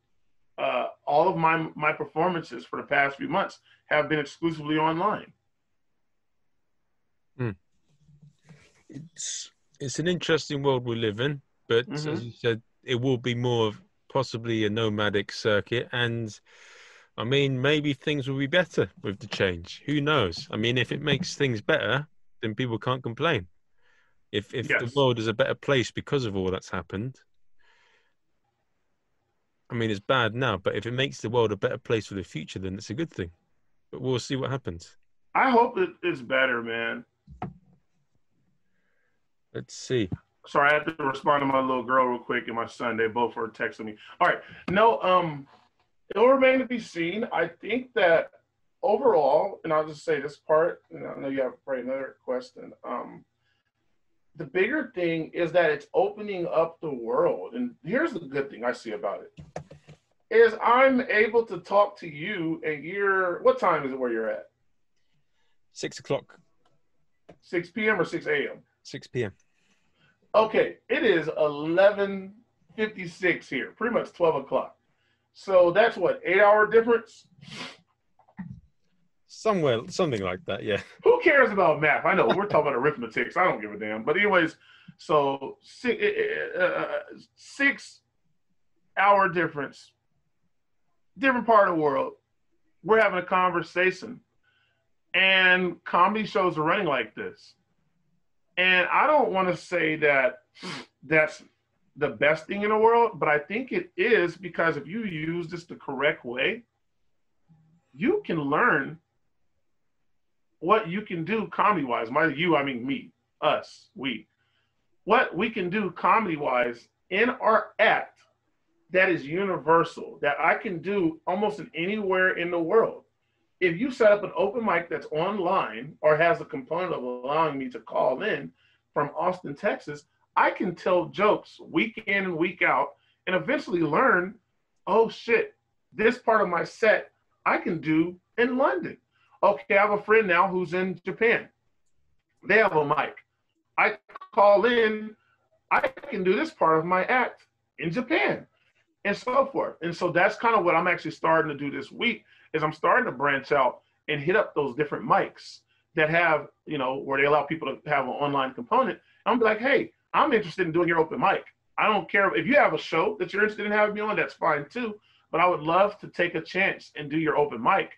S2: Uh, all of my my performances for the past few months have been exclusively online.
S1: Hmm. It's it's an interesting world we live in, but mm-hmm. as you said, it will be more of possibly a nomadic circuit and I mean, maybe things will be better with the change. Who knows? I mean, if it makes things better, then people can't complain. If if yes. the world is a better place because of all that's happened, I mean, it's bad now, but if it makes the world a better place for the future, then it's a good thing.
S3: but we'll see what happens.
S2: I hope it is better, man.
S3: Let's see.
S2: Sorry, I had to respond to my little girl real quick and my son. They both were texting me. All right. No, um, it'll remain to be seen. I think that overall, and I'll just say this part, and I know you have probably another question. Um, the bigger thing is that it's opening up the world. And here's the good thing I see about it is I'm able to talk to you and you're what time is it where you're at?
S3: Six o'clock,
S2: 6 p.m. or 6 a.m.
S3: six p.m.
S2: Okay, it is 11:56 here, pretty much 12 o'clock. So that's what eight hour difference.
S3: Somewhere, something like that. Yeah.
S2: Who cares about math? I know we're talking about arithmetic, so I don't give a damn. But anyways, so six, eh, eh, eh, uh, six hour difference, different part of the world. We're having a conversation, and comedy shows are running like this. And I don't want to say that that's the best thing in the world, but I think it is because if you use this the correct way, you can learn what you can do comedy wise. My you, I mean me, us, we. What we can do comedy wise in our act that is universal, that I can do almost in anywhere in the world. If you set up an open mic that's online or has a component of allowing me to call in from Austin, Texas, I can tell jokes week in and week out and eventually learn, oh shit, this part of my set I can do in London. Okay, I have a friend now who's in Japan. They have a mic. I call in, I can do this part of my act in Japan and so forth. And so that's kind of what I'm actually starting to do this week is I'm starting to branch out and hit up those different mics that have, you know, where they allow people to have an online component. I'm like, hey, I'm interested in doing your open mic. I don't care if you have a show that you're interested in having me on, that's fine too. But I would love to take a chance and do your open mic.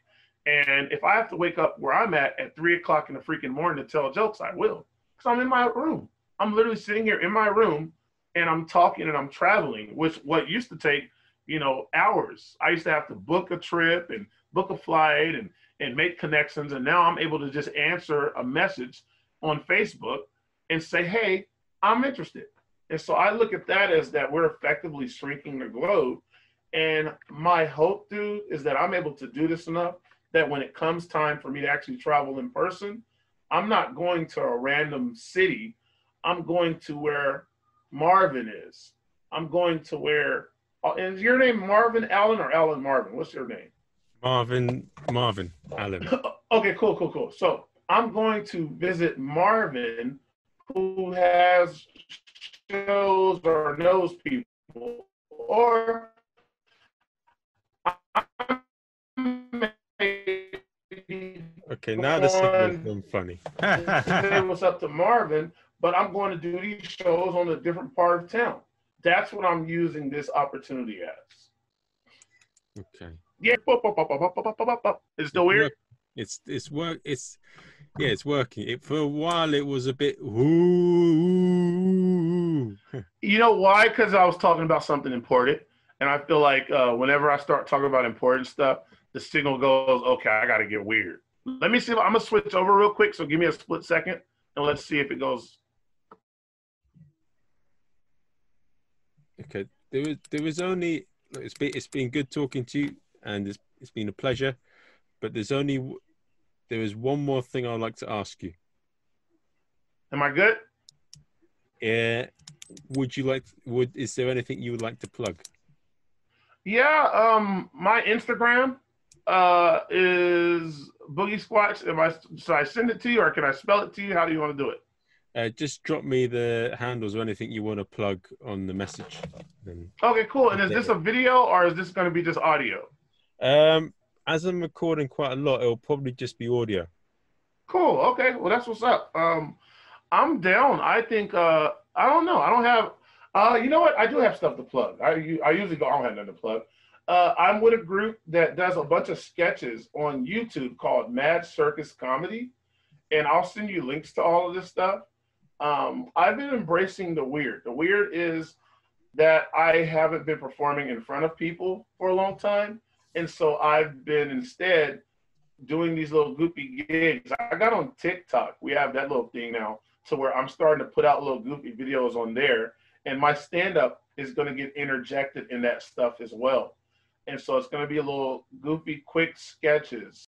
S2: And if I have to wake up where I'm at at three o'clock in the freaking morning to tell jokes, I will. Because I'm in my room. I'm literally sitting here in my room and I'm talking and I'm traveling, which what used to take, you know, hours. I used to have to book a trip and book a flight and and make connections. And now I'm able to just answer a message on Facebook and say, hey, I'm interested. And so I look at that as that we're effectively shrinking the globe. And my hope, dude, is that I'm able to do this enough that when it comes time for me to actually travel in person, I'm not going to a random city. I'm going to where Marvin is. I'm going to where uh, your name Marvin Allen or Allen Marvin? What's your name?
S3: Marvin, Marvin, Allen.
S2: okay, cool, cool, cool. So I'm going to visit Marvin, who has shows or knows people, or
S3: Okay, now this is funny.
S2: say what's up to Marvin, but I'm going to do these shows on a different part of town. That's what I'm using this opportunity as.
S3: okay.
S2: Yeah. Is it still weird?
S3: It's it's work. It's yeah, it's working. It for a while it was a bit. Ooh.
S2: You know why? Because I was talking about something important, and I feel like uh, whenever I start talking about important stuff, the signal goes, "Okay, I got to get weird." Let me see. If, I'm gonna switch over real quick. So give me a split second, and let's see if it goes.
S3: Okay, there was there was only it's been it's been good talking to you, and it's it's been a pleasure. But there's only there is one more thing I'd like to ask you.
S2: Am I good?
S3: Yeah. Would you like? Would is there anything you would like to plug?
S2: Yeah. Um, my Instagram uh is Boogie Squatch. Am I should I send it to you or can I spell it to you? How do you want to do it?
S3: Uh, just drop me the handles or anything you want to plug on the message. Then
S2: Okay, cool. And is this a video or is this going to be just audio?
S3: Um, as I'm recording quite a lot, it'll probably just be audio.
S2: Cool. Okay. Well, that's what's up. Um, I'm down. I think. Uh, I don't know. I don't have. Uh, you know what? I do have stuff to plug. I I usually go. I don't have nothing to plug. Uh, I'm with a group that does a bunch of sketches on YouTube called Mad Circus Comedy, and I'll send you links to all of this stuff. Um, I've been embracing the weird. The weird is that I haven't been performing in front of people for a long time. And so I've been instead doing these little goofy gigs. I got on TikTok. We have that little thing now to where I'm starting to put out little goofy videos on there, and my stand up is going to get interjected in that stuff as well. And so it's going to be a little goofy, quick sketches.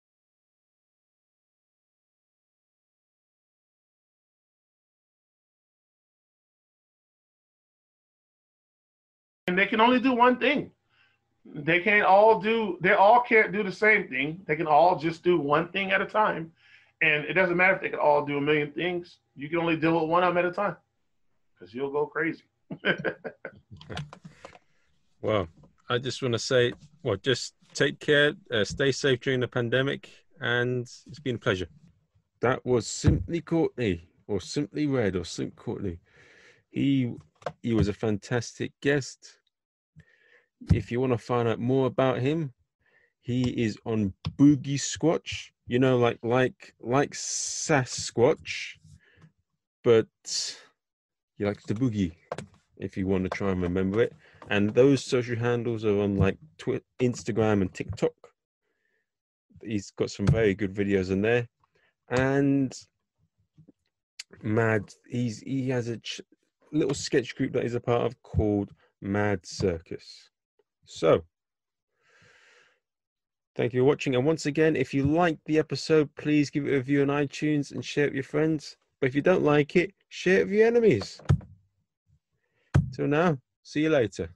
S2: And they can only do one thing. They can't all do, they all can't do the same thing. They can all just do one thing at a time. And it doesn't matter if they can all do a million things. You can only deal with one of them at a time because you'll go crazy.
S1: well, I just want to say, well, just take care, uh, stay safe during the pandemic, and it's been a pleasure. That was Symply Courtney, or Simply Red, or Symply Courtney. He he was a fantastic guest. If you want to find out more about him, he is on Boogie Squatch. You know, like like like Sasquatch, but he likes the boogie. If you want to try and remember it, and those social handles are on like Twitter, Instagram, and TikTok. He's got some very good videos in there, and Mad. He's he has a ch- little sketch group that he's a part of called Mad Circus. So, thank you for watching. And once again, if you like the episode, please give it a review on iTunes and share it with your friends. But if you don't like it, share it with your enemies. Till now, see you later.